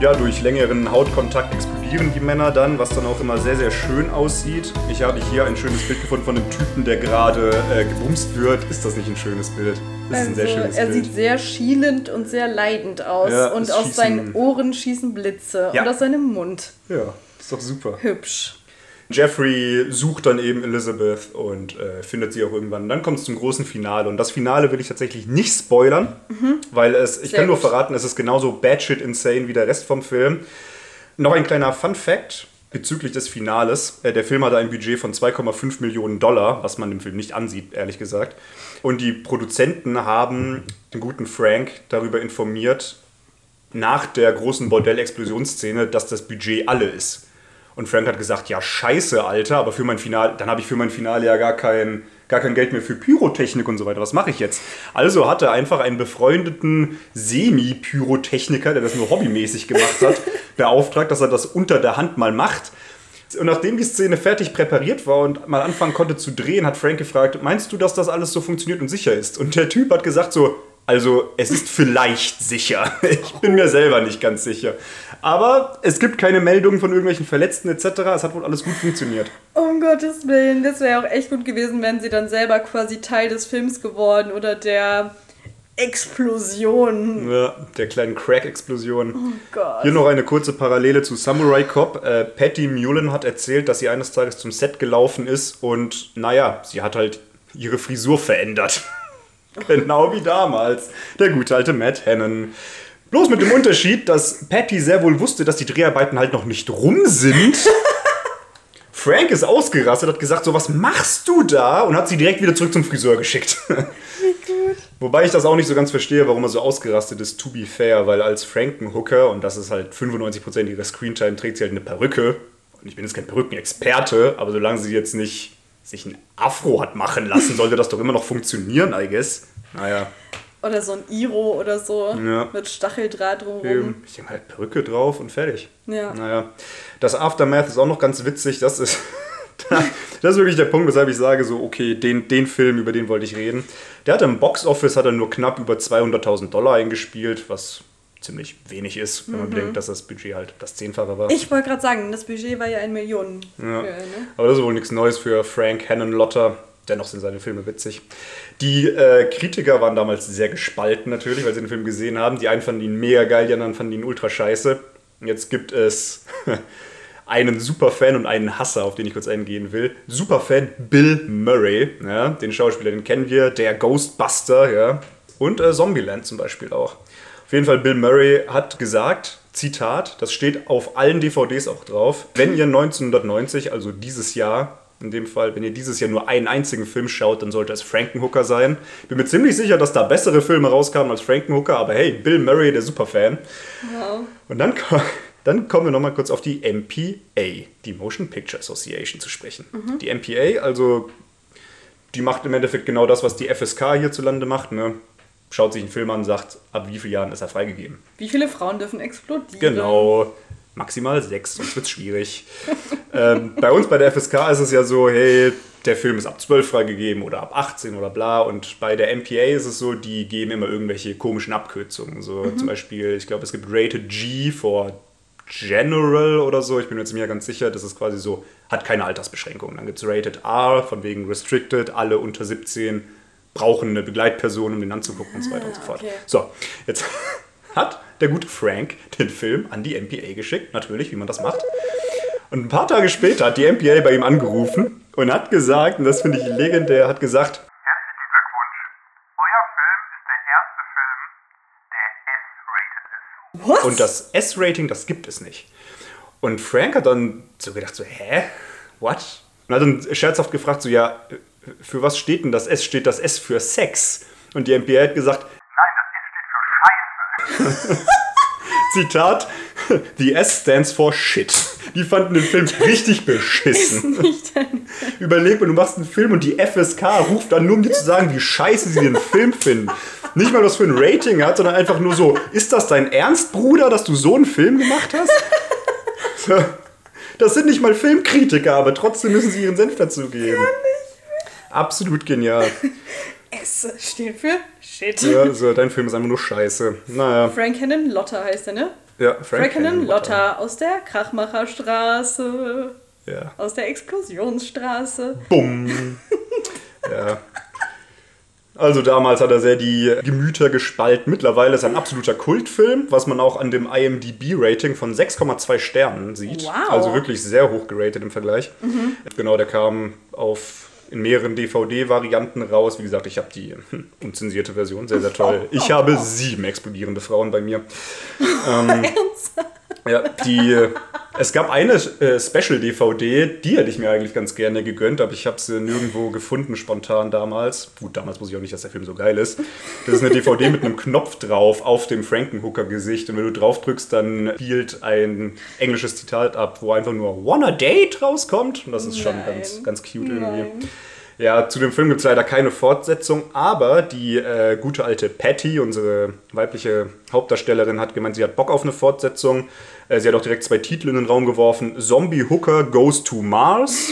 [SPEAKER 1] Ja, durch längeren Hautkontakt explodieren die Männer dann, was dann auch immer sehr, sehr schön aussieht. Ich habe hier ein schönes Bild gefunden von einem Typen, der gerade äh, gebumst wird. Ist das nicht ein schönes Bild? Das ist ein sehr
[SPEAKER 2] Also,
[SPEAKER 1] schönes
[SPEAKER 2] er
[SPEAKER 1] Bild.
[SPEAKER 2] sieht sehr schielend und sehr leidend aus.
[SPEAKER 1] Ja,
[SPEAKER 2] und aus
[SPEAKER 1] schießen-
[SPEAKER 2] seinen Ohren schießen Blitze.
[SPEAKER 1] Ja.
[SPEAKER 2] Und aus seinem Mund.
[SPEAKER 1] ja, ist doch super.
[SPEAKER 2] Hübsch.
[SPEAKER 1] Jeffrey sucht dann eben Elizabeth und äh, findet sie auch irgendwann. Dann kommt es zum großen Finale. Und das Finale will ich tatsächlich nicht spoilern, weil es, ich
[SPEAKER 2] Sehr
[SPEAKER 1] kann nur
[SPEAKER 2] gut.
[SPEAKER 1] verraten, es ist genauso batshit insane wie der Rest vom Film. Noch ein kleiner Fun Fact bezüglich des Finales. Äh, der Film hatte ein Budget von 2,5 Millionen Dollar, was man dem Film nicht ansieht, ehrlich gesagt. Und die Produzenten haben den guten Frank darüber informiert, nach der großen Bordell-Explosionsszene, dass das Budget alle ist. Und Frank hat gesagt, ja scheiße, Alter, aber für mein Finale, dann habe ich für mein Finale ja gar kein, gar kein Geld mehr für Pyrotechnik und so weiter. Was mache ich jetzt? Also hat er einfach einen befreundeten Semi-Pyrotechniker, der das nur hobbymäßig gemacht hat, *laughs* beauftragt, dass er das unter der Hand mal macht. Und nachdem die Szene fertig präpariert war und mal anfangen konnte zu drehen, hat Frank gefragt, meinst du, dass das alles so funktioniert und sicher ist? Und der Typ hat gesagt so, also es ist vielleicht sicher. *laughs* Ich bin mir selber nicht ganz sicher. Aber es gibt keine Meldungen von irgendwelchen Verletzten etc. Es hat wohl alles gut funktioniert.
[SPEAKER 2] Um Gottes Willen, das wäre auch echt gut gewesen, wenn sie dann selber quasi Teil des Films geworden oder der Explosion.
[SPEAKER 1] Ja, der kleinen Crack-Explosion.
[SPEAKER 2] Oh Gott.
[SPEAKER 1] Hier noch eine kurze Parallele zu Samurai Cop. Äh, Patty Mullen hat erzählt, dass sie eines Tages zum Set gelaufen ist und naja, sie hat halt ihre Frisur verändert. *laughs* genau wie damals. Der gute alte Matt Hannon. Bloß mit dem Unterschied, dass Patty sehr wohl wusste, dass die Dreharbeiten halt noch nicht rum sind. *laughs* Frank ist ausgerastet, hat gesagt, so was machst du da? Und hat sie direkt wieder zurück zum Friseur geschickt. Wobei ich das auch nicht so ganz verstehe, warum er so ausgerastet ist, to be fair, weil als Frankenhooker, und das ist halt 95% ihrer Screentime, trägt sie halt eine Perücke. Und ich bin jetzt kein Perückenexperte, aber solange sie jetzt nicht sich ein Afro hat machen lassen, sollte das doch immer noch funktionieren, I guess. Naja.
[SPEAKER 2] Oder so ein Iro oder so
[SPEAKER 1] Ja.
[SPEAKER 2] mit Stacheldraht drumherum.
[SPEAKER 1] Ich denke halt Perücke drauf und fertig.
[SPEAKER 2] Ja.
[SPEAKER 1] Naja. Das Aftermath ist auch noch ganz witzig. Das ist, *laughs* das ist wirklich der Punkt, weshalb ich sage, so, okay, den, den Film, über den wollte ich reden. Der hat im Box-Office hat er nur knapp über 200.000 Dollar eingespielt, was ziemlich wenig ist, wenn man bedenkt, dass das Budget halt das Zehnfache war.
[SPEAKER 2] Ich wollte gerade sagen, das Budget war ja in Millionen.
[SPEAKER 1] Ja.
[SPEAKER 2] Höhe, ne?
[SPEAKER 1] Aber das ist wohl nichts Neues für Frank Hannon-Lotter. Dennoch sind seine Filme witzig. Die äh, Kritiker waren damals sehr gespalten natürlich, weil sie den Film gesehen haben. Die einen fanden ihn mega geil, die anderen fanden ihn ultra scheiße. Jetzt gibt es *laughs* einen Superfan und einen Hasser, auf den ich kurz eingehen will. Superfan Bill Murray, ja, den Schauspieler, den kennen wir, der Ghostbuster, ja. Und äh, Zombieland zum Beispiel auch. Auf jeden Fall, Bill Murray hat gesagt, Zitat, das steht auf allen DVDs auch drauf, wenn ihr 1990, also dieses Jahr, in dem Fall, wenn ihr dieses Jahr nur einen einzigen Film schaut, dann sollte es Frankenhooker sein. Bin mir ziemlich sicher, dass da bessere Filme rauskamen als Frankenhooker, aber hey, Bill Murray, der Superfan.
[SPEAKER 2] Wow.
[SPEAKER 1] Und dann, *laughs* dann kommen wir nochmal kurz auf die MPA, die Motion Picture Association, zu sprechen. Die MPA, also die macht im Endeffekt genau das, was die FSK hierzulande macht. Ne? Schaut sich einen Film an, sagt, ab wie vielen Jahren ist er freigegeben.
[SPEAKER 2] Wie viele Frauen dürfen explodieren?
[SPEAKER 1] Genau. Maximal sechs, sonst wird es schwierig. *laughs* ähm, bei uns bei der FSK ist es ja so, hey, der Film ist ab 12 freigegeben oder ab 18 oder bla. Und bei der MPA ist es so, die geben immer irgendwelche komischen Abkürzungen. So zum Beispiel, ich glaube, es gibt Rated G for General oder so. Ich bin mir jetzt mir ganz sicher, das ist quasi so, hat keine Altersbeschränkung. Dann gibt es Rated R, von wegen Restricted, alle unter 17 brauchen eine Begleitperson, um den anzugucken und so weiter und so fort.
[SPEAKER 2] okay.
[SPEAKER 1] So, jetzt *laughs* hat der gute Frank den Film an die MPA geschickt, natürlich, wie man das macht. Und ein paar Tage später hat die MPA bei ihm angerufen und hat gesagt, und das finde ich legendär, hat gesagt,
[SPEAKER 5] Herzlichen Glückwunsch. Euer Film ist der erste Film, der S-rated ist.
[SPEAKER 2] Was?
[SPEAKER 1] und das S-Rating, das gibt es nicht. Und Frank hat dann so gedacht, so, hä? What? Und hat dann scherzhaft gefragt, so, ja, für was steht denn das S? Steht das S für Sex? Und die MPA hat gesagt,
[SPEAKER 5] Nein, das S steht für Scheiße. *laughs*
[SPEAKER 1] Zitat, The S stands for shit. Die fanden den Film richtig beschissen. Überleg mal, du machst einen Film und die FSK ruft dann nur, um dir zu sagen, wie scheiße sie den Film finden. Nicht mal, was für ein Rating hat, sondern einfach nur so, ist das dein Ernst, Bruder, dass du so einen Film gemacht hast? Das sind nicht mal Filmkritiker, aber trotzdem müssen sie ihren Senf dazugeben. Absolut genial.
[SPEAKER 2] S steht für Shit.
[SPEAKER 1] Ja, so, dein Film ist einfach nur scheiße. Naja,
[SPEAKER 2] Frank Hannon Lotter heißt er, ne?
[SPEAKER 1] ja,
[SPEAKER 2] Frank Hannon
[SPEAKER 1] Hannon,
[SPEAKER 2] Lotter aus der Krachmacherstraße,
[SPEAKER 1] Ja.
[SPEAKER 2] aus der Explosionsstraße.
[SPEAKER 1] Bumm. ja. Also damals hat er sehr die Gemüter gespalten. Mittlerweile ist er ein absoluter Kultfilm, was man auch an dem IMDb-Rating von 6,2 Sternen sieht.
[SPEAKER 2] Wow.
[SPEAKER 1] Also wirklich sehr hoch geratet im Vergleich. Genau, der kam auf in mehreren DVD-Varianten raus. Wie gesagt, ich habe die hm, unzensierte Version, sehr, sehr toll. Ich habe sieben explodierende Frauen bei mir. *laughs* Ähm, ja, die Es gab eine äh, Special-DVD, die hätte ich mir eigentlich ganz gerne gegönnt, aber ich habe sie nirgendwo gefunden spontan damals. Gut, damals wusste ich auch nicht, dass der Film so geil ist. Das ist eine DVD mit einem Knopf drauf auf dem Frankenhooker-Gesicht und wenn du drauf drückst, dann spielt ein englisches Zitat ab, wo einfach nur Wanna Date rauskommt und das ist schon
[SPEAKER 2] Nein.
[SPEAKER 1] ganz, ganz cute irgendwie.
[SPEAKER 2] Nein.
[SPEAKER 1] Ja, zu dem Film gibt es leider keine Fortsetzung, aber die äh, gute alte Patty, unsere weibliche Hauptdarstellerin, hat gemeint, sie hat Bock auf eine Fortsetzung. Äh, sie hat auch direkt zwei Titel in den Raum geworfen: Zombie Hooker Goes to Mars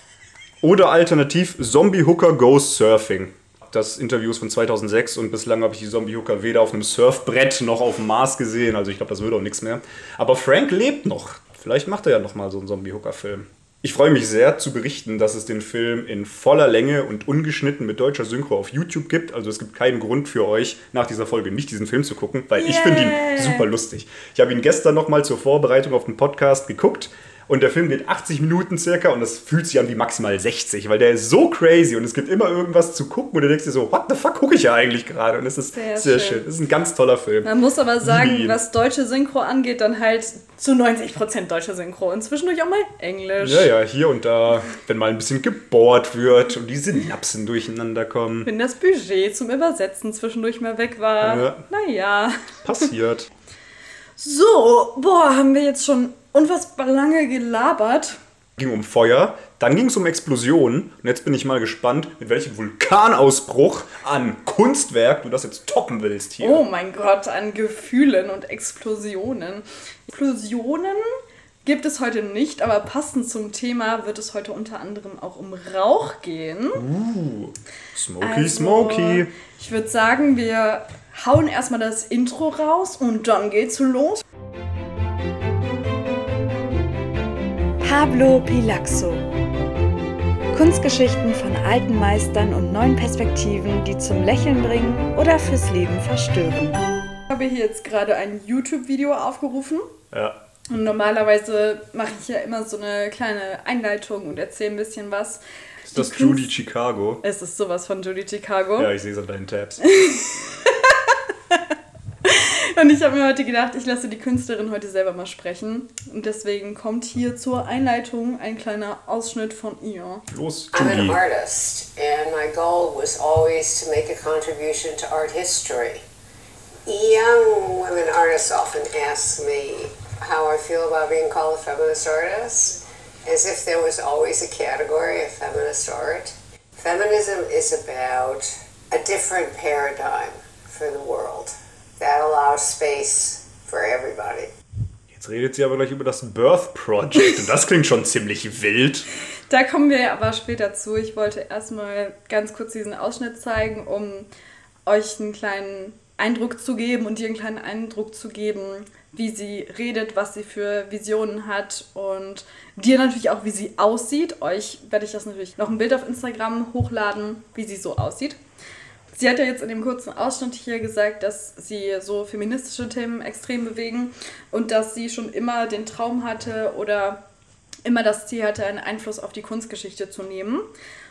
[SPEAKER 1] *laughs* oder alternativ Zombie Hooker Goes Surfing. Das Interview ist von 2006 und bislang habe ich die Zombie Hooker weder auf einem Surfbrett noch auf dem Mars gesehen, also ich glaube, das wird auch nichts mehr. Aber Frank lebt noch. Vielleicht macht er ja noch mal so einen Zombie Hooker Film. Ich freue mich sehr zu berichten, dass es den Film in voller Länge und ungeschnitten mit deutscher Synchro auf YouTube gibt. Also es gibt keinen Grund für euch, nach dieser Folge nicht diesen Film zu gucken, weil ich finde ihn
[SPEAKER 2] Yeah.
[SPEAKER 1] super lustig. Ich habe ihn gestern noch mal zur Vorbereitung auf den Podcast geguckt und der Film geht 80 Minuten circa und das fühlt sich an wie maximal 60, weil der ist so crazy und es gibt immer irgendwas zu gucken und du denkst dir so, what the fuck gucke ich ja eigentlich gerade? Und es ist sehr,
[SPEAKER 2] Sehr
[SPEAKER 1] schön. Es ist ein ganz toller Film.
[SPEAKER 2] Man muss aber sagen, was deutsche Synchro angeht, dann halt zu 90% deutsche Synchro und zwischendurch auch mal Englisch.
[SPEAKER 1] Ja, ja, hier und da, wenn mal ein bisschen gebohrt wird und die Synapsen durcheinander kommen.
[SPEAKER 2] Wenn das Budget zum Übersetzen zwischendurch mal weg war.
[SPEAKER 1] Ja.
[SPEAKER 2] Naja.
[SPEAKER 1] Passiert.
[SPEAKER 2] So, boah, haben wir jetzt schon unfassbar lange gelabert.
[SPEAKER 1] ging um Feuer, dann ging es um Explosionen und jetzt bin ich mal gespannt, mit welchem Vulkanausbruch an Kunstwerk du das jetzt toppen willst hier.
[SPEAKER 2] Oh mein Gott, an Gefühlen und Explosionen. Explosionen gibt es heute nicht, aber passend zum Thema wird es heute unter anderem auch um Rauch gehen.
[SPEAKER 1] Smoky,
[SPEAKER 2] Also,
[SPEAKER 1] smoky.
[SPEAKER 2] Ich würde sagen, wir hauen erstmal das Intro raus und dann geht's los.
[SPEAKER 3] Pablo Pilaxo. Kunstgeschichten von alten Meistern und neuen Perspektiven, die zum Lächeln bringen oder fürs Leben verstören.
[SPEAKER 2] Ich habe hier jetzt gerade ein YouTube-Video aufgerufen.
[SPEAKER 1] Ja.
[SPEAKER 2] Und normalerweise mache ich ja immer so eine kleine Einleitung und erzähle ein bisschen was.
[SPEAKER 1] Ist das Judy Chicago?
[SPEAKER 2] Es ist sowas von Judy Chicago.
[SPEAKER 1] Ja, ich sehe es an deinen Tabs. *laughs*
[SPEAKER 2] Und ich habe mir heute gedacht, ich lasse die Künstlerin heute selber mal sprechen. Und deswegen kommt hier zur Einleitung ein kleiner Ausschnitt von ihr.
[SPEAKER 1] Los,
[SPEAKER 6] I'm an artist, and my goal was always to make a contribution to art history. Young women artists often ask me how I feel about being called a feminist artist, as if there was always a category of feminist art. Feminism is about a different paradigm for the world that allows space for everybody.
[SPEAKER 1] Jetzt redet sie aber gleich über das Birth Project und das klingt schon ziemlich wild.
[SPEAKER 2] Da kommen wir aber später zu. Ich wollte erstmal ganz kurz diesen Ausschnitt zeigen, um euch einen kleinen Eindruck zu geben und dir einen kleinen Eindruck zu geben, wie sie redet, was sie für Visionen hat und dir natürlich auch, wie sie aussieht. Euch werde ich das natürlich noch ein Bild auf Instagram hochladen, wie sie so aussieht. Sie hat ja jetzt in dem kurzen Ausschnitt hier gesagt, dass sie so feministische Themen extrem bewegen und dass sie schon immer den Traum hatte oder immer das Ziel hatte, einen Einfluss auf die Kunstgeschichte zu nehmen.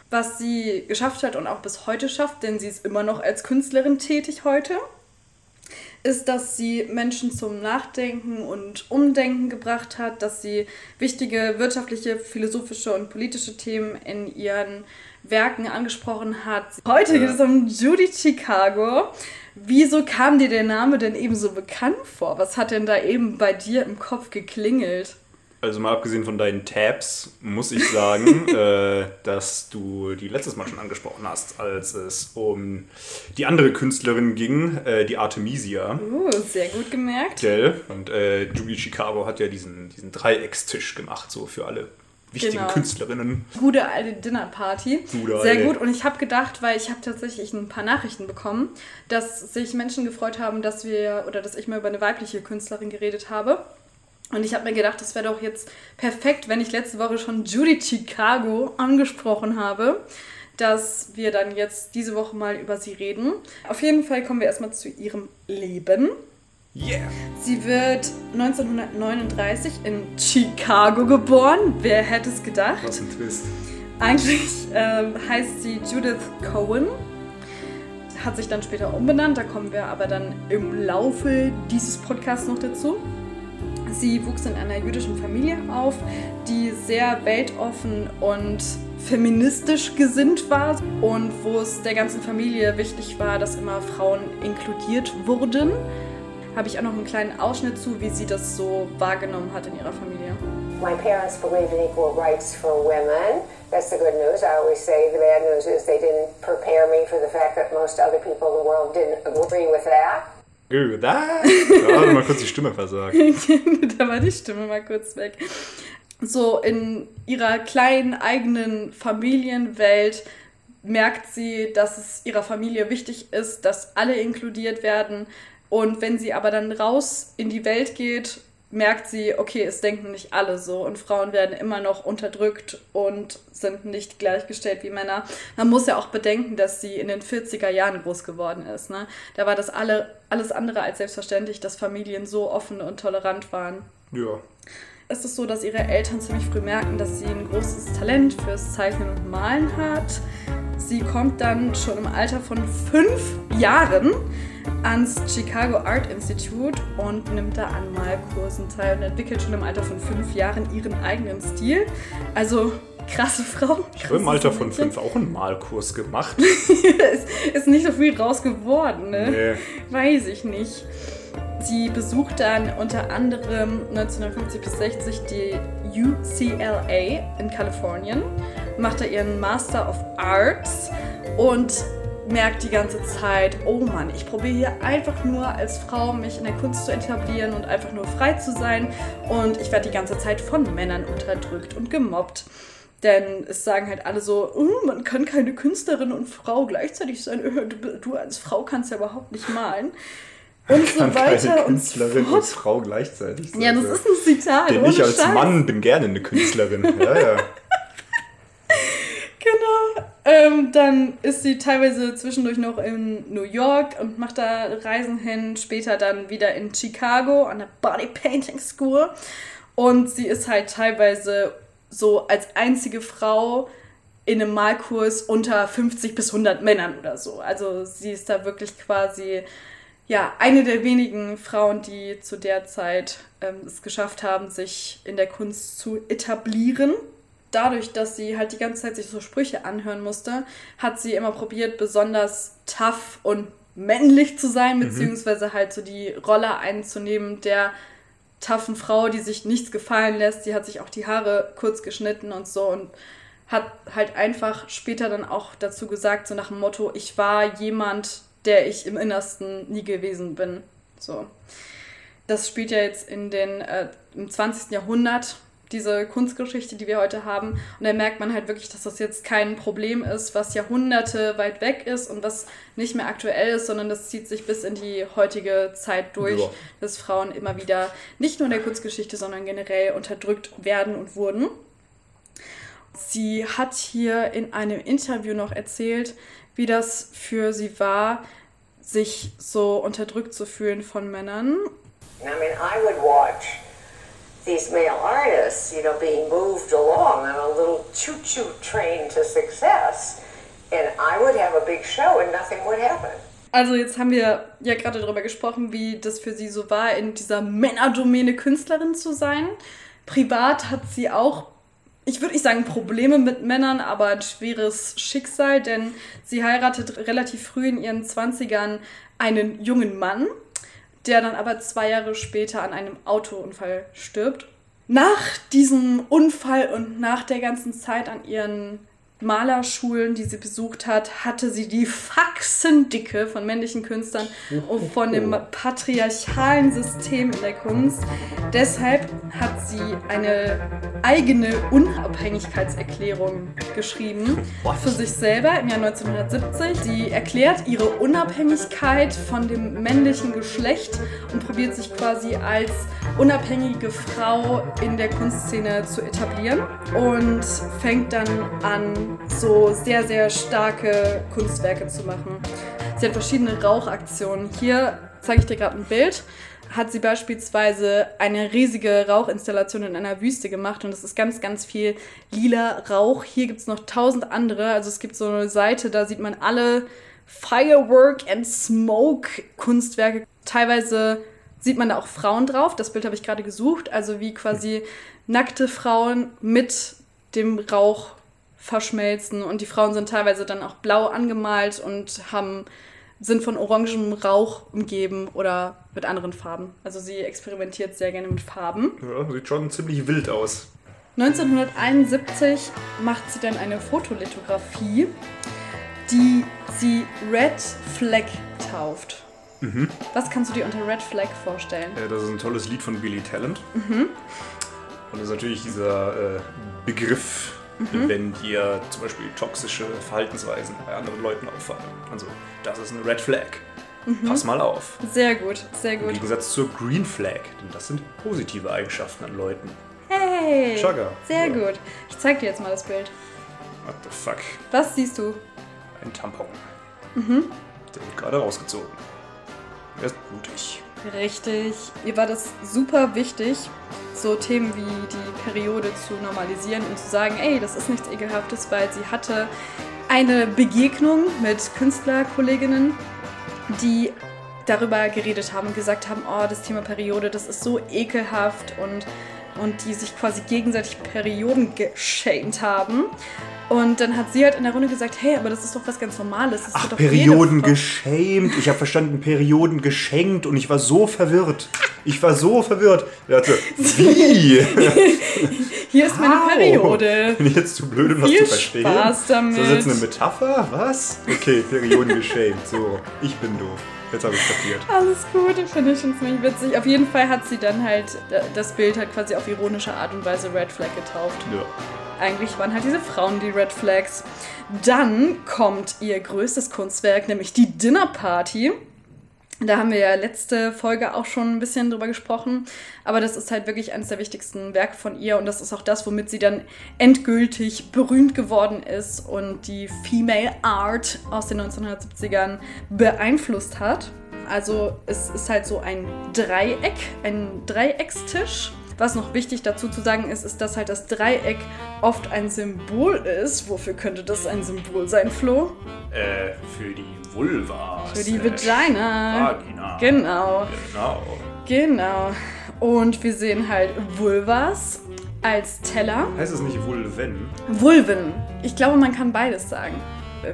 [SPEAKER 2] Was sie geschafft hat und auch bis heute schafft, denn sie ist immer noch als Künstlerin tätig heute, ist, dass sie Menschen zum Nachdenken und Umdenken gebracht hat, dass sie wichtige wirtschaftliche, philosophische und politische Themen in ihren Werken angesprochen hat. Heute geht es um Judy Chicago. Wieso kam dir der Name denn eben so bekannt vor? Was hat denn da eben bei dir im Kopf geklingelt?
[SPEAKER 1] Also mal abgesehen von deinen Tabs muss ich sagen, *laughs* äh, dass du die letztes Mal schon angesprochen hast, als es um die andere Künstlerin ging, äh, die Artemisia.
[SPEAKER 2] Uh, sehr gut gemerkt.
[SPEAKER 1] Gell? Und äh, Julie Chicago hat ja diesen, diesen Dreieckstisch gemacht, so für alle wichtigen
[SPEAKER 2] Genau.
[SPEAKER 1] Künstlerinnen.
[SPEAKER 2] Gute alte Dinnerparty.
[SPEAKER 1] Gute
[SPEAKER 2] Sehr
[SPEAKER 1] alte.
[SPEAKER 2] gut. Und ich habe gedacht, weil ich habe tatsächlich ein paar Nachrichten bekommen, dass sich Menschen gefreut haben, dass wir oder dass ich mal über eine weibliche Künstlerin geredet habe. Und ich habe mir gedacht, das wäre doch jetzt perfekt, wenn ich letzte Woche schon Judy Chicago angesprochen habe, dass wir dann jetzt diese Woche mal über sie reden. Auf jeden Fall kommen wir erstmal zu ihrem Leben.
[SPEAKER 1] Yeah!
[SPEAKER 2] Sie wird 1939 in Chicago geboren. Wer hätte es gedacht?
[SPEAKER 1] Was ein Twist.
[SPEAKER 2] Eigentlich ähm, heißt sie Judith Cohen. Hat sich dann später umbenannt, da kommen wir aber dann im Laufe dieses Podcasts noch dazu. Sie wuchs in einer jüdischen Familie auf, die sehr weltoffen und feministisch gesinnt war und wo es der ganzen Familie wichtig war, dass immer Frauen inkludiert wurden. Habe ich auch noch einen kleinen Ausschnitt zu, wie sie das so wahrgenommen hat in ihrer Familie.
[SPEAKER 6] My parents believed in equal rights for women. That's the good news. I always say the bad news is they didn't prepare me for the fact that most other people in the world didn't agree with that.
[SPEAKER 1] Äh, Da da hat mal kurz die Stimme versagt. *laughs*
[SPEAKER 2] da war die Stimme mal kurz weg. So in ihrer kleinen eigenen Familienwelt merkt sie, dass es ihrer Familie wichtig ist, dass alle inkludiert werden. Und wenn sie aber dann raus in die Welt geht, merkt sie, okay, es denken nicht alle so und Frauen werden immer noch unterdrückt und sind nicht gleichgestellt wie Männer. Man muss ja auch bedenken, dass sie in den 40er Jahren groß geworden ist. Ne? Da war das alle, alles andere als selbstverständlich, dass Familien so offen und tolerant waren
[SPEAKER 1] Ja.
[SPEAKER 2] ist es so, dass ihre Eltern ziemlich früh merken, dass sie ein großes Talent fürs Zeichnen und Malen hat. Sie kommt dann schon im Alter von fünf Jahren ans Chicago Art Institute und nimmt da an Malkursen teil und entwickelt schon im Alter von fünf Jahren ihren eigenen Stil. Also krasse Frau.
[SPEAKER 1] Ich habe im Alter von fünf auch einen Malkurs gemacht.
[SPEAKER 2] ist, *laughs* ist nicht so viel draus geworden, ne?
[SPEAKER 1] Nee.
[SPEAKER 2] Weiß ich nicht. Sie besucht dann unter anderem 1950 bis 60 die UCLA in Kalifornien, macht da ihren Master of Arts und merkt die ganze Zeit, oh Mann, ich probiere hier einfach nur als Frau mich in der Kunst zu etablieren und einfach nur frei zu sein und ich werde die ganze Zeit von Männern unterdrückt und gemobbt. Denn es sagen halt alle so, oh, man kann keine Künstlerin und Frau gleichzeitig sein. Du, du als Frau kannst ja überhaupt nicht malen. Und so
[SPEAKER 1] Kann
[SPEAKER 2] weiter
[SPEAKER 1] keine
[SPEAKER 2] und
[SPEAKER 1] Künstlerin
[SPEAKER 2] fort.
[SPEAKER 1] und Frau gleichzeitig sein.
[SPEAKER 2] Ja, das ist ein Zitat.
[SPEAKER 1] Denn ich als
[SPEAKER 2] Scheiß.
[SPEAKER 1] Mann bin gerne eine Künstlerin. Ja, ja.
[SPEAKER 2] Genau. Ähm, dann ist sie teilweise zwischendurch noch in New York und macht da Reisen hin, später dann wieder in Chicago an der Body Painting School. Und sie ist halt teilweise so als einzige Frau in einem Malkurs unter 50 bis 100 Männern oder so. Also sie ist da wirklich quasi ja, eine der wenigen Frauen, die zu der Zeit ähm, es geschafft haben, sich in der Kunst zu etablieren. Dadurch, dass sie halt die ganze Zeit sich so Sprüche anhören musste, hat sie immer probiert, besonders tough und männlich zu sein, beziehungsweise halt so die Rolle einzunehmen der taffen Frau, die sich nichts gefallen lässt. Die hat sich auch die Haare kurz geschnitten und so und hat halt einfach später dann auch dazu gesagt, so nach dem Motto, ich war jemand, der ich im Innersten nie gewesen bin. So. Das spielt ja jetzt in den, äh, im 20. Jahrhundert, diese Kunstgeschichte, die wir heute haben. Und da merkt man halt wirklich, dass das jetzt kein Problem ist, was Jahrhunderte weit weg ist und was nicht mehr aktuell ist, sondern das zieht sich bis in die heutige Zeit durch,
[SPEAKER 1] Ja.
[SPEAKER 2] dass Frauen immer wieder nicht nur in der Kunstgeschichte, sondern generell unterdrückt werden und wurden. Sie hat hier in einem Interview noch erzählt, wie das für sie war, sich so unterdrückt zu fühlen von Männern.
[SPEAKER 6] I mean, I would watch these male artists, you know, being moved along on a little choo-choo train to success, and I would have a big show and nothing would happen.
[SPEAKER 2] Also jetzt haben wir ja gerade darüber gesprochen, wie das für sie so war, in dieser Männerdomäne Künstlerin zu sein. Privat hat sie auch, ich würde nicht sagen Probleme mit Männern, aber ein schweres Schicksal, denn sie heiratet relativ früh in ihren 20ern einen jungen Mann, der dann aber zwei Jahre später an einem Autounfall stirbt. Nach diesem Unfall und nach der ganzen Zeit an ihren Malerschulen, die sie besucht hat, hatte sie die Faxendicke von männlichen Künstlern und von dem patriarchalen System in der Kunst. Deshalb hat sie eine eigene Unabhängigkeitserklärung geschrieben für sich selber im Jahr 1970. Sie erklärt ihre Unabhängigkeit von dem männlichen Geschlecht und probiert sich quasi als unabhängige Frau in der Kunstszene zu etablieren und fängt dann an, so sehr, sehr starke Kunstwerke zu machen. Sie hat verschiedene Rauchaktionen. Hier zeige ich dir gerade ein Bild. Hat sie beispielsweise eine riesige Rauchinstallation in einer Wüste gemacht und es ist ganz, ganz viel lila Rauch. Hier gibt es noch tausend andere. Also es gibt so eine Seite, da sieht man alle Firework and Smoke Kunstwerke. Teilweise sieht man da auch Frauen drauf. Das Bild habe ich gerade gesucht. Also wie quasi nackte Frauen mit dem Rauch verschmelzen. Und die Frauen sind teilweise dann auch blau angemalt und haben, sind von orangem Rauch umgeben oder mit anderen Farben. Also sie experimentiert sehr gerne mit Farben.
[SPEAKER 1] Ja, sieht schon ziemlich wild aus.
[SPEAKER 2] 1971 macht sie dann eine Fotolithografie, die sie Red Flag tauft. Was kannst du dir unter Red Flag vorstellen?
[SPEAKER 1] Äh, das ist ein tolles Lied von Billy Talent. Und das ist natürlich dieser äh, Begriff, wenn dir zum Beispiel toxische Verhaltensweisen bei anderen Leuten auffallen. Also, das ist eine Red Flag. Pass mal auf.
[SPEAKER 2] Sehr gut, sehr
[SPEAKER 1] Im
[SPEAKER 2] gut.
[SPEAKER 1] Gegensatz zur Green Flag, denn das sind positive Eigenschaften an Leuten.
[SPEAKER 2] Hey!
[SPEAKER 1] Chugga.
[SPEAKER 2] Sehr
[SPEAKER 1] Ja.
[SPEAKER 2] gut. Ich zeig dir jetzt mal das Bild.
[SPEAKER 1] What the fuck?
[SPEAKER 2] Was siehst du?
[SPEAKER 1] Ein Tampon. Der wird gerade rausgezogen. Er ist blutig.
[SPEAKER 2] Richtig. Ihr war das super wichtig, so Themen wie die Periode zu normalisieren und zu sagen, ey, das ist nichts Ekelhaftes, weil sie hatte eine Begegnung mit Künstlerkolleginnen, die darüber geredet haben und gesagt haben, oh, das Thema Periode, das ist so ekelhaft und, und die sich quasi gegenseitig Perioden geschämt haben. Und dann hat sie halt in der Runde gesagt, hey, aber das ist doch was ganz Normales. Das
[SPEAKER 1] Ach,
[SPEAKER 2] doch
[SPEAKER 1] Perioden geschämt. Ich habe verstanden, Perioden geschenkt und ich war so verwirrt. Ich war so verwirrt. Er hatte, wie? *laughs*
[SPEAKER 2] Hier ist meine
[SPEAKER 1] Au.
[SPEAKER 2] Periode.
[SPEAKER 1] Bin ich jetzt zu blöd, um das zu verstehen?
[SPEAKER 2] Spaß damit.
[SPEAKER 1] Ist das jetzt eine Metapher? Was? Okay, Perioden geschämt. So, ich bin doof. Jetzt habe ich kapiert.
[SPEAKER 2] Alles gut, finde ich schon ziemlich witzig. Auf jeden Fall hat sie dann halt äh, das Bild halt quasi auf ironische Art und Weise Red Flag getauft.
[SPEAKER 1] Ja.
[SPEAKER 2] Eigentlich waren halt diese Frauen die Red Flags. Dann kommt ihr größtes Kunstwerk, nämlich die Dinner Party. Da haben wir ja letzte Folge auch schon ein bisschen drüber gesprochen. Aber das ist halt wirklich eines der wichtigsten Werke von ihr. Und das ist auch das, womit sie dann endgültig berühmt geworden ist und die Female Art aus den 1970ern beeinflusst hat. Also es ist halt so ein Dreieck, ein Dreieckstisch. Was noch wichtig dazu zu sagen ist, ist, dass halt das Dreieck oft ein Symbol ist. Wofür könnte das ein Symbol sein, Flo?
[SPEAKER 1] Äh, für die Vulva.
[SPEAKER 2] Für die Vagina.
[SPEAKER 1] Vagina.
[SPEAKER 2] Genau,
[SPEAKER 1] Genau.
[SPEAKER 2] genau. Und wir sehen halt Vulvas als Teller.
[SPEAKER 1] Heißt es nicht Vulven?
[SPEAKER 2] Vulven. Ich glaube, man kann beides sagen.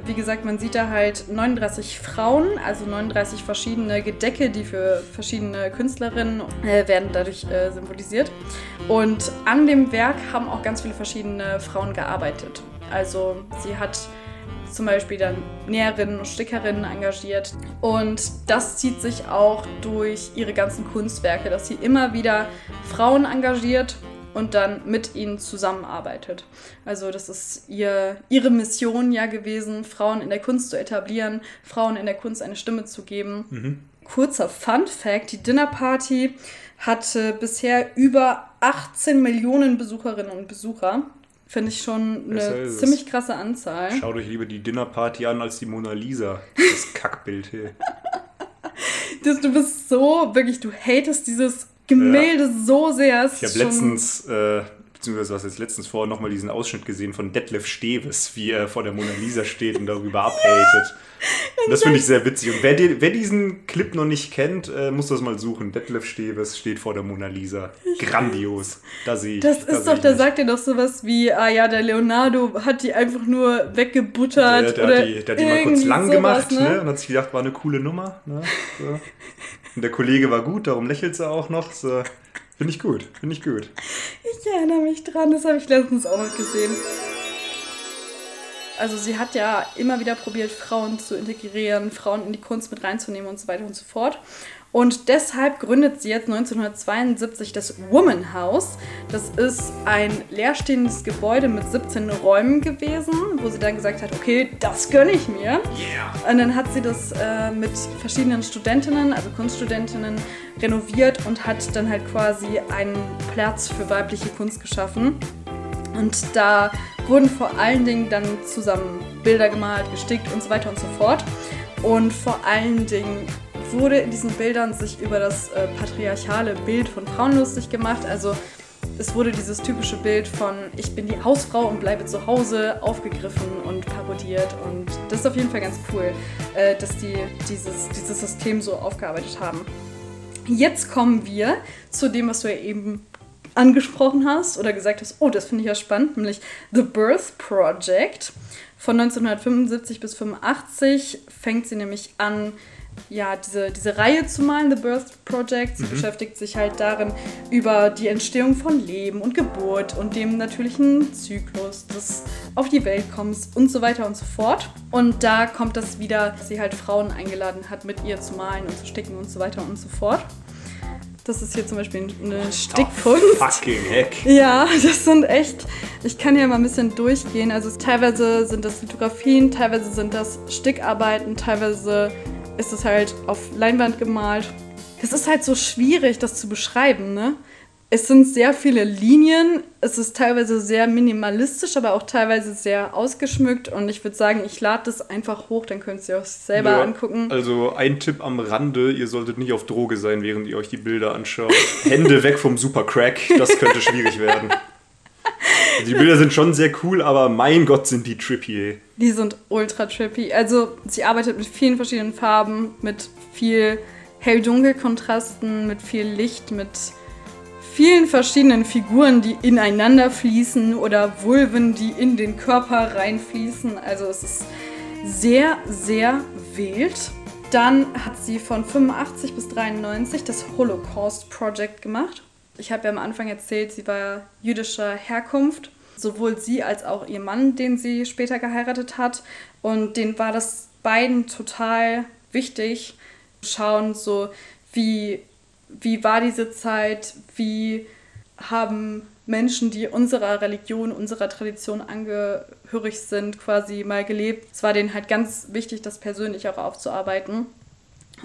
[SPEAKER 2] Wie gesagt, man sieht da halt 39 Frauen, also 39 verschiedene Gedecke, die für verschiedene Künstlerinnen äh, werden dadurch äh, symbolisiert. Und an dem Werk haben auch ganz viele verschiedene Frauen gearbeitet. Also sie hat zum Beispiel dann Näherinnen und Stickerinnen engagiert. Und das zieht sich auch durch ihre ganzen Kunstwerke, dass sie immer wieder Frauen engagiert und dann mit ihnen zusammenarbeitet. Also das ist ihr, ihre Mission ja gewesen, Frauen in der Kunst zu etablieren, Frauen in der Kunst eine Stimme zu geben. Kurzer Fun Fact, die Dinner Party hatte bisher über 18 Millionen Besucherinnen und Besucher. Finde ich schon eine ziemlich krasse Anzahl.
[SPEAKER 1] Schaut euch lieber die Dinnerparty an als die Mona Lisa. Das Kackbild hier. *laughs*
[SPEAKER 2] Das, du bist so, wirklich, du hatest dieses Gemälde so sehr.
[SPEAKER 1] Ich habe letztens, äh, beziehungsweise was jetzt letztens vor, nochmal diesen Ausschnitt gesehen von Detlef Steves, wie er vor der Mona Lisa steht und darüber abhatet. Und *laughs* das finde ich sehr witzig. Und wer, die, wer diesen Clip noch nicht kennt, äh, muss das mal suchen. Detlef Steves steht vor der Mona Lisa. Grandios. Da sehe ich.
[SPEAKER 2] Das
[SPEAKER 1] da
[SPEAKER 2] ist
[SPEAKER 1] sehe
[SPEAKER 2] doch, da sagt er doch sowas wie, ah ja, der Leonardo hat die einfach nur weggebuttert.
[SPEAKER 1] Der, der,
[SPEAKER 2] oder
[SPEAKER 1] hat die, der hat die mal kurz lang
[SPEAKER 2] sowas,
[SPEAKER 1] gemacht
[SPEAKER 2] ne?
[SPEAKER 1] ne? und hat sich gedacht, war eine coole Nummer. Ne? So. *laughs* Und der Kollege war gut, darum lächelt sie auch noch. So. Finde ich gut, finde ich gut.
[SPEAKER 2] Ich erinnere mich dran, das habe ich letztens auch noch gesehen. Also sie hat ja immer wieder probiert, Frauen zu integrieren, Frauen in die Kunst mit reinzunehmen und so weiter und so fort. Und deshalb gründet sie jetzt 1972 das Woman House. Das ist ein leerstehendes Gebäude mit 17 Räumen gewesen, wo sie dann gesagt hat, okay, das gönne ich mir. Und dann hat sie das äh, mit verschiedenen Studentinnen, also Kunststudentinnen, renoviert und hat dann halt quasi einen Platz für weibliche Kunst geschaffen. Und da wurden vor allen Dingen dann zusammen Bilder gemalt, gestickt und so weiter und so fort. Und vor allen Dingen wurde in diesen Bildern sich über das äh, patriarchale Bild von Frauen lustig gemacht. Also es wurde dieses typische Bild von ich bin die Hausfrau und bleibe zu Hause aufgegriffen und parodiert. Und das ist auf jeden Fall ganz cool, äh, dass die dieses, dieses System so aufgearbeitet haben. Jetzt kommen wir zu dem, was du ja eben angesprochen hast oder gesagt hast, oh, das finde ich ja spannend, nämlich The Birth Project. Von 1975 bis 85 fängt sie nämlich an, ja, diese, diese Reihe zu malen, The Birth Project. Sie beschäftigt sich halt darin über die Entstehung von Leben und Geburt und dem natürlichen Zyklus des auf die Welt kommens und so weiter und so fort. Und da kommt das wieder, dass sie halt Frauen eingeladen hat, mit ihr zu malen und zu sticken und so weiter und so fort. Das ist hier zum Beispiel eine Stickkunst.
[SPEAKER 1] Fucking heck.
[SPEAKER 2] Ja, das sind echt. Ich kann hier mal ein bisschen durchgehen. Also teilweise sind das Lithografien, teilweise sind das Stickarbeiten, teilweise ist es halt auf Leinwand gemalt. Es ist halt so schwierig, das zu beschreiben, ne? Es sind sehr viele Linien, es ist teilweise sehr minimalistisch, aber auch teilweise sehr ausgeschmückt und ich würde sagen, ich lade das einfach hoch, dann könnt ihr euch selber
[SPEAKER 1] Ja,
[SPEAKER 2] angucken.
[SPEAKER 1] Also ein Tipp am Rande, ihr solltet nicht auf Droge sein, während ihr euch die Bilder anschaut. Hände weg vom Supercrack, das könnte schwierig werden. *laughs* Die Bilder sind schon sehr cool, aber mein Gott, sind die trippy.
[SPEAKER 2] Die sind ultra trippy. Also sie arbeitet mit vielen verschiedenen Farben, mit viel Hell-Dunkel-Kontrasten, mit viel Licht, mit vielen verschiedenen Figuren, die ineinander fließen oder Vulven, die in den Körper reinfließen. Also es ist sehr, sehr wild. Dann hat sie von 85 bis 93 das Holocaust Project gemacht. Ich habe ja am Anfang erzählt, sie war jüdischer Herkunft. Sowohl sie als auch ihr Mann, den sie später geheiratet hat. Und denen war das beiden total wichtig, schauen so, wie, wie war diese Zeit, wie haben Menschen, die unserer Religion, unserer Tradition angehörig sind, quasi mal gelebt. Es war denen halt ganz wichtig, das persönlich auch aufzuarbeiten.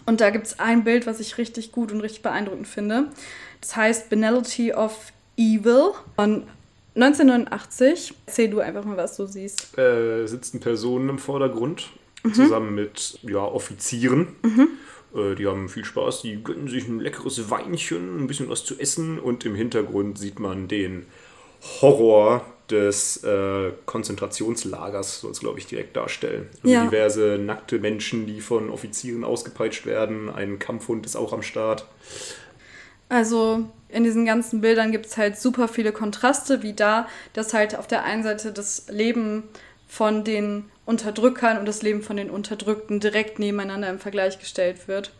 [SPEAKER 2] Und da gibt es ein Bild, was ich richtig gut und richtig beeindruckend finde. Das heißt Banality of Evil von 1989. Erzähl du einfach mal, was du siehst.
[SPEAKER 1] Äh, sitzen Personen im Vordergrund, zusammen mit ja, Offizieren. Äh, die haben viel Spaß, die gönnen sich ein leckeres Weinchen, ein bisschen was zu essen und im Hintergrund sieht man den Horror des äh, Konzentrationslagers, soll es glaube ich direkt darstellen. Also
[SPEAKER 2] Ja.
[SPEAKER 1] diverse nackte Menschen, die von Offizieren ausgepeitscht werden. Ein Kampfhund ist auch am Start.
[SPEAKER 2] Also in diesen ganzen Bildern gibt es halt super viele Kontraste, wie da, dass halt auf der einen Seite das Leben von den Unterdrückern und das Leben von den Unterdrückten direkt nebeneinander im Vergleich gestellt wird.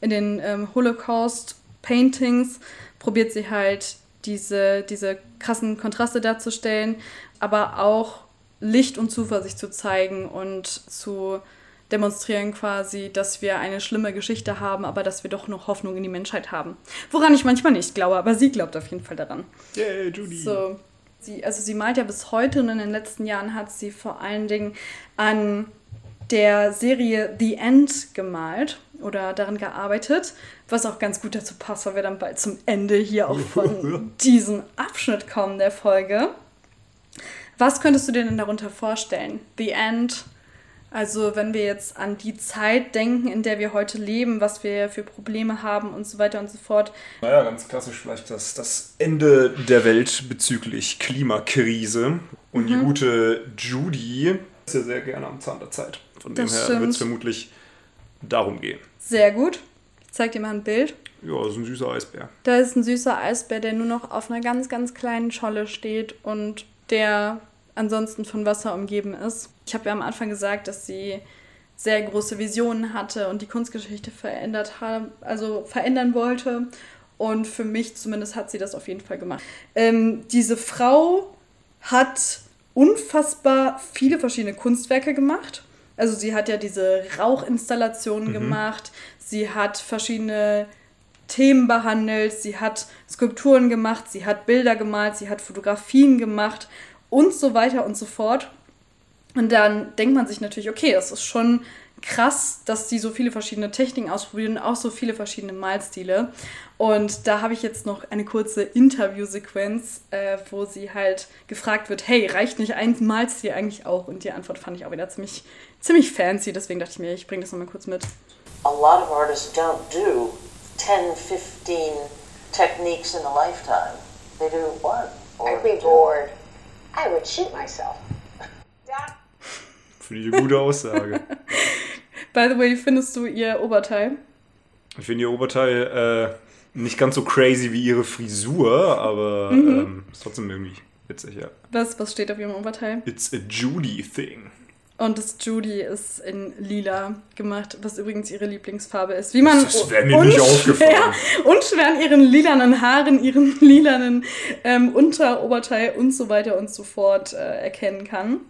[SPEAKER 2] In den ähm, Holocaust-Paintings probiert sie halt diese, diese krassen Kontraste darzustellen, aber auch Licht und Zuversicht zu zeigen und zu demonstrieren quasi, dass wir eine schlimme Geschichte haben, aber dass wir doch noch Hoffnung in die Menschheit haben. Woran ich manchmal nicht glaube, aber sie glaubt auf jeden Fall daran.
[SPEAKER 1] Yay, Judy!
[SPEAKER 2] So, sie, also sie malt ja bis heute und in den letzten Jahren hat sie vor allen Dingen an der Serie The End gemalt oder daran gearbeitet, was auch ganz gut dazu passt, weil wir dann bald zum Ende hier auch von *laughs* diesem Abschnitt kommen der Folge. Was könntest du dir denn darunter vorstellen? The End, also wenn wir jetzt an die Zeit denken, in der wir heute leben, was wir für Probleme haben und so weiter und so fort.
[SPEAKER 1] Naja, ganz klassisch vielleicht das, das Ende der Welt bezüglich Klimakrise. Und die gute Judy ist ja sehr gerne am Zahn der Zeit. Von dem
[SPEAKER 2] Das
[SPEAKER 1] her
[SPEAKER 2] stimmt.
[SPEAKER 1] wird es vermutlich darum gehen.
[SPEAKER 2] Sehr gut. Ich zeig dir mal ein Bild.
[SPEAKER 1] Ja, das ist ein süßer Eisbär.
[SPEAKER 2] Da ist ein süßer Eisbär, der nur noch auf einer ganz, ganz kleinen Scholle steht und der ansonsten von Wasser umgeben ist. Ich habe ja am Anfang gesagt, dass sie sehr große Visionen hatte und die Kunstgeschichte verändert haben, also verändern wollte. Und für mich zumindest hat sie das auf jeden Fall gemacht. Ähm, diese Frau hat unfassbar viele verschiedene Kunstwerke gemacht. Also sie hat ja diese Rauchinstallationen gemacht, sie hat verschiedene Themen behandelt, sie hat Skulpturen gemacht, sie hat Bilder gemalt, sie hat Fotografien gemacht und so weiter und so fort. Und dann denkt man sich natürlich, okay, das ist schon krass, dass sie so viele verschiedene Techniken ausprobieren und auch so viele verschiedene Malstile. Und da habe ich jetzt noch eine kurze Interviewsequenz, äh, wo sie halt gefragt wird, hey, reicht nicht ein Malstil eigentlich auch? Und die Antwort fand ich auch wieder ziemlich, ziemlich fancy, deswegen dachte ich mir, ich bringe das nochmal kurz mit.
[SPEAKER 7] a lot of artists don't do 10, 15 techniques in a lifetime. They do one.
[SPEAKER 6] I'd be bored. I would shoot myself.
[SPEAKER 1] Finde ich eine gute Aussage. *laughs*
[SPEAKER 2] By the way, findest du ihr Oberteil?
[SPEAKER 1] Ich finde ihr Oberteil äh, nicht ganz so crazy wie ihre Frisur, aber
[SPEAKER 2] Mhm.
[SPEAKER 1] ähm, ist trotzdem irgendwie witzig, ja.
[SPEAKER 2] Was, was steht auf ihrem Oberteil?
[SPEAKER 1] It's a Judy thing.
[SPEAKER 2] Und das Judy ist in lila gemacht, was übrigens ihre Lieblingsfarbe ist. Wie man
[SPEAKER 1] Das wäre mir nicht aufgefallen. *laughs*
[SPEAKER 2] unschwer an ihren lilanen Haaren, ihren *laughs* lilanen ähm, Unteroberteil und so weiter und so fort äh, erkennen kann.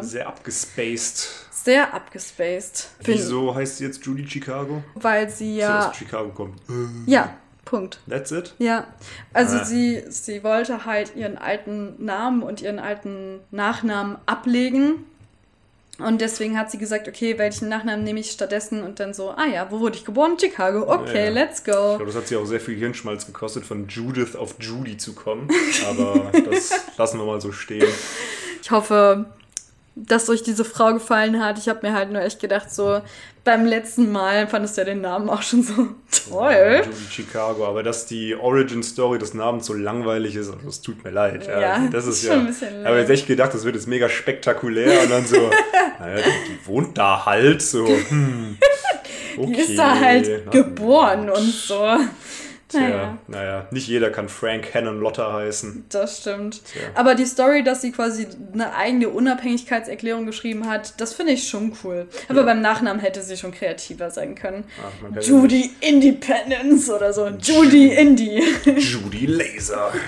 [SPEAKER 1] Sehr abgespaced.
[SPEAKER 2] Sehr abgespaced.
[SPEAKER 1] Wieso heißt sie jetzt Judy Chicago?
[SPEAKER 2] Weil sie
[SPEAKER 1] Sie
[SPEAKER 2] ja.
[SPEAKER 1] aus Chicago kommt.
[SPEAKER 2] Ja, Punkt.
[SPEAKER 1] That's it?
[SPEAKER 2] Ja, also
[SPEAKER 1] Ah.
[SPEAKER 2] sie, sie wollte halt ihren alten Namen und ihren alten Nachnamen ablegen. Und deswegen hat sie gesagt, okay, welchen Nachnamen nehme ich stattdessen? Und dann so, ah ja, wo wurde ich geboren? Chicago. Okay,
[SPEAKER 1] Ja.
[SPEAKER 2] let's
[SPEAKER 1] Ich
[SPEAKER 2] go.
[SPEAKER 1] glaube, das hat sie auch sehr viel Hirnschmalz gekostet, von Judith auf Judy zu kommen. Aber *laughs* das lassen wir mal so stehen.
[SPEAKER 2] Ich hoffe, dass euch diese Frau gefallen hat. Ich habe mir halt nur echt gedacht, so beim letzten Mal fandest du ja den Namen auch schon so toll.
[SPEAKER 1] Judy Chicago. Aber dass die Origin-Story des Namens so langweilig ist, das tut mir leid.
[SPEAKER 2] Ja,
[SPEAKER 1] das
[SPEAKER 2] ist *laughs* schon
[SPEAKER 1] ja.
[SPEAKER 2] ein bisschen
[SPEAKER 1] Ich habe jetzt echt gedacht, das wird jetzt mega spektakulär und dann so, *laughs* naja, die, wohnt da halt so. Hm, okay, *laughs*
[SPEAKER 2] Die ist da halt
[SPEAKER 1] na
[SPEAKER 2] geboren und so.
[SPEAKER 1] Tja,
[SPEAKER 2] Naja.
[SPEAKER 1] naja, nicht jeder kann Frank Hannon Lotter heißen.
[SPEAKER 2] Das stimmt.
[SPEAKER 1] Tja.
[SPEAKER 2] Aber die Story, dass sie quasi eine eigene Unabhängigkeitserklärung geschrieben hat, das finde ich schon cool. Aber beim Nachnamen hätte sie schon kreativer sein können.
[SPEAKER 1] Ach, ja
[SPEAKER 2] Judy Independence oder so. Judy Indie.
[SPEAKER 1] Judy Laser. *laughs*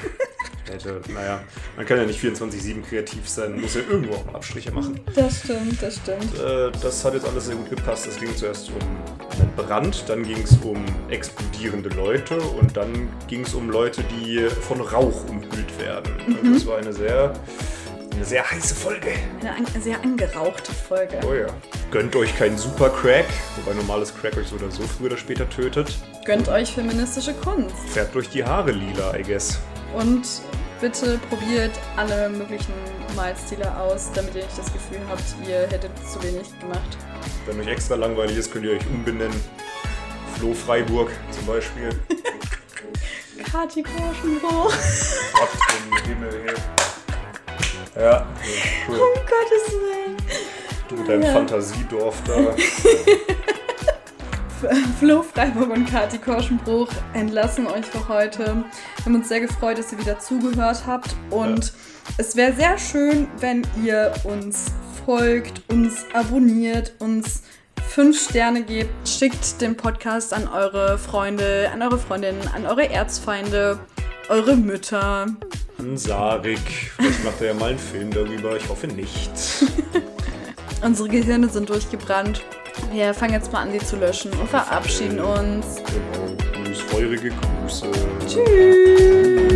[SPEAKER 1] Hätte, naja, man kann ja nicht 24-7 kreativ sein, muss ja irgendwo auch mal Abstriche machen.
[SPEAKER 2] Das stimmt, das stimmt.
[SPEAKER 1] Äh, das hat jetzt alles sehr gut gepasst. Es ging zuerst um einen Brand, dann ging es um explodierende Leute und dann ging es um Leute, die von Rauch umhüllt werden. Also
[SPEAKER 2] Mhm.
[SPEAKER 1] es war eine sehr, eine sehr heiße Folge.
[SPEAKER 2] Eine an sehr angerauchte Folge.
[SPEAKER 1] Oh ja. Gönnt euch keinen Super Crack, wobei normales Crack euch so oder so früher oder später tötet.
[SPEAKER 2] Gönnt euch feministische Kunst.
[SPEAKER 1] Färbt euch die Haare lila, I guess.
[SPEAKER 2] Und bitte probiert alle möglichen Malstile aus, damit ihr nicht das Gefühl habt, ihr hättet zu wenig gemacht.
[SPEAKER 1] Wenn euch extra langweilig ist, könnt ihr euch umbenennen. Flo Freiburg zum Beispiel. *laughs*
[SPEAKER 2] Kati Korschenbruch.
[SPEAKER 1] Gott im Himmel, hey. Ja, cool.
[SPEAKER 2] Um Gottes Willen.
[SPEAKER 1] Du mit deinem
[SPEAKER 2] Ja.
[SPEAKER 1] Fantasiedorf da. *laughs* *laughs*
[SPEAKER 2] Flo Freiburg und Kati Korschenbruch entlassen euch für heute. Wir haben uns sehr gefreut, dass ihr wieder zugehört habt. Und es wäre sehr schön, wenn ihr uns folgt, uns abonniert, uns fünf Sterne gebt. Schickt den Podcast an eure Freunde, an eure Freundinnen, an eure Erzfeinde, eure Mütter.
[SPEAKER 1] An Sarik. Vielleicht macht er ja mal einen Film darüber. Ich hoffe nicht. *laughs*
[SPEAKER 2] Unsere Gehirne sind durchgebrannt. Wir fangen jetzt mal an, sie zu löschen und verabschieden uns.
[SPEAKER 1] Genau. Grüß, feurige Grüße.
[SPEAKER 2] Tschüss.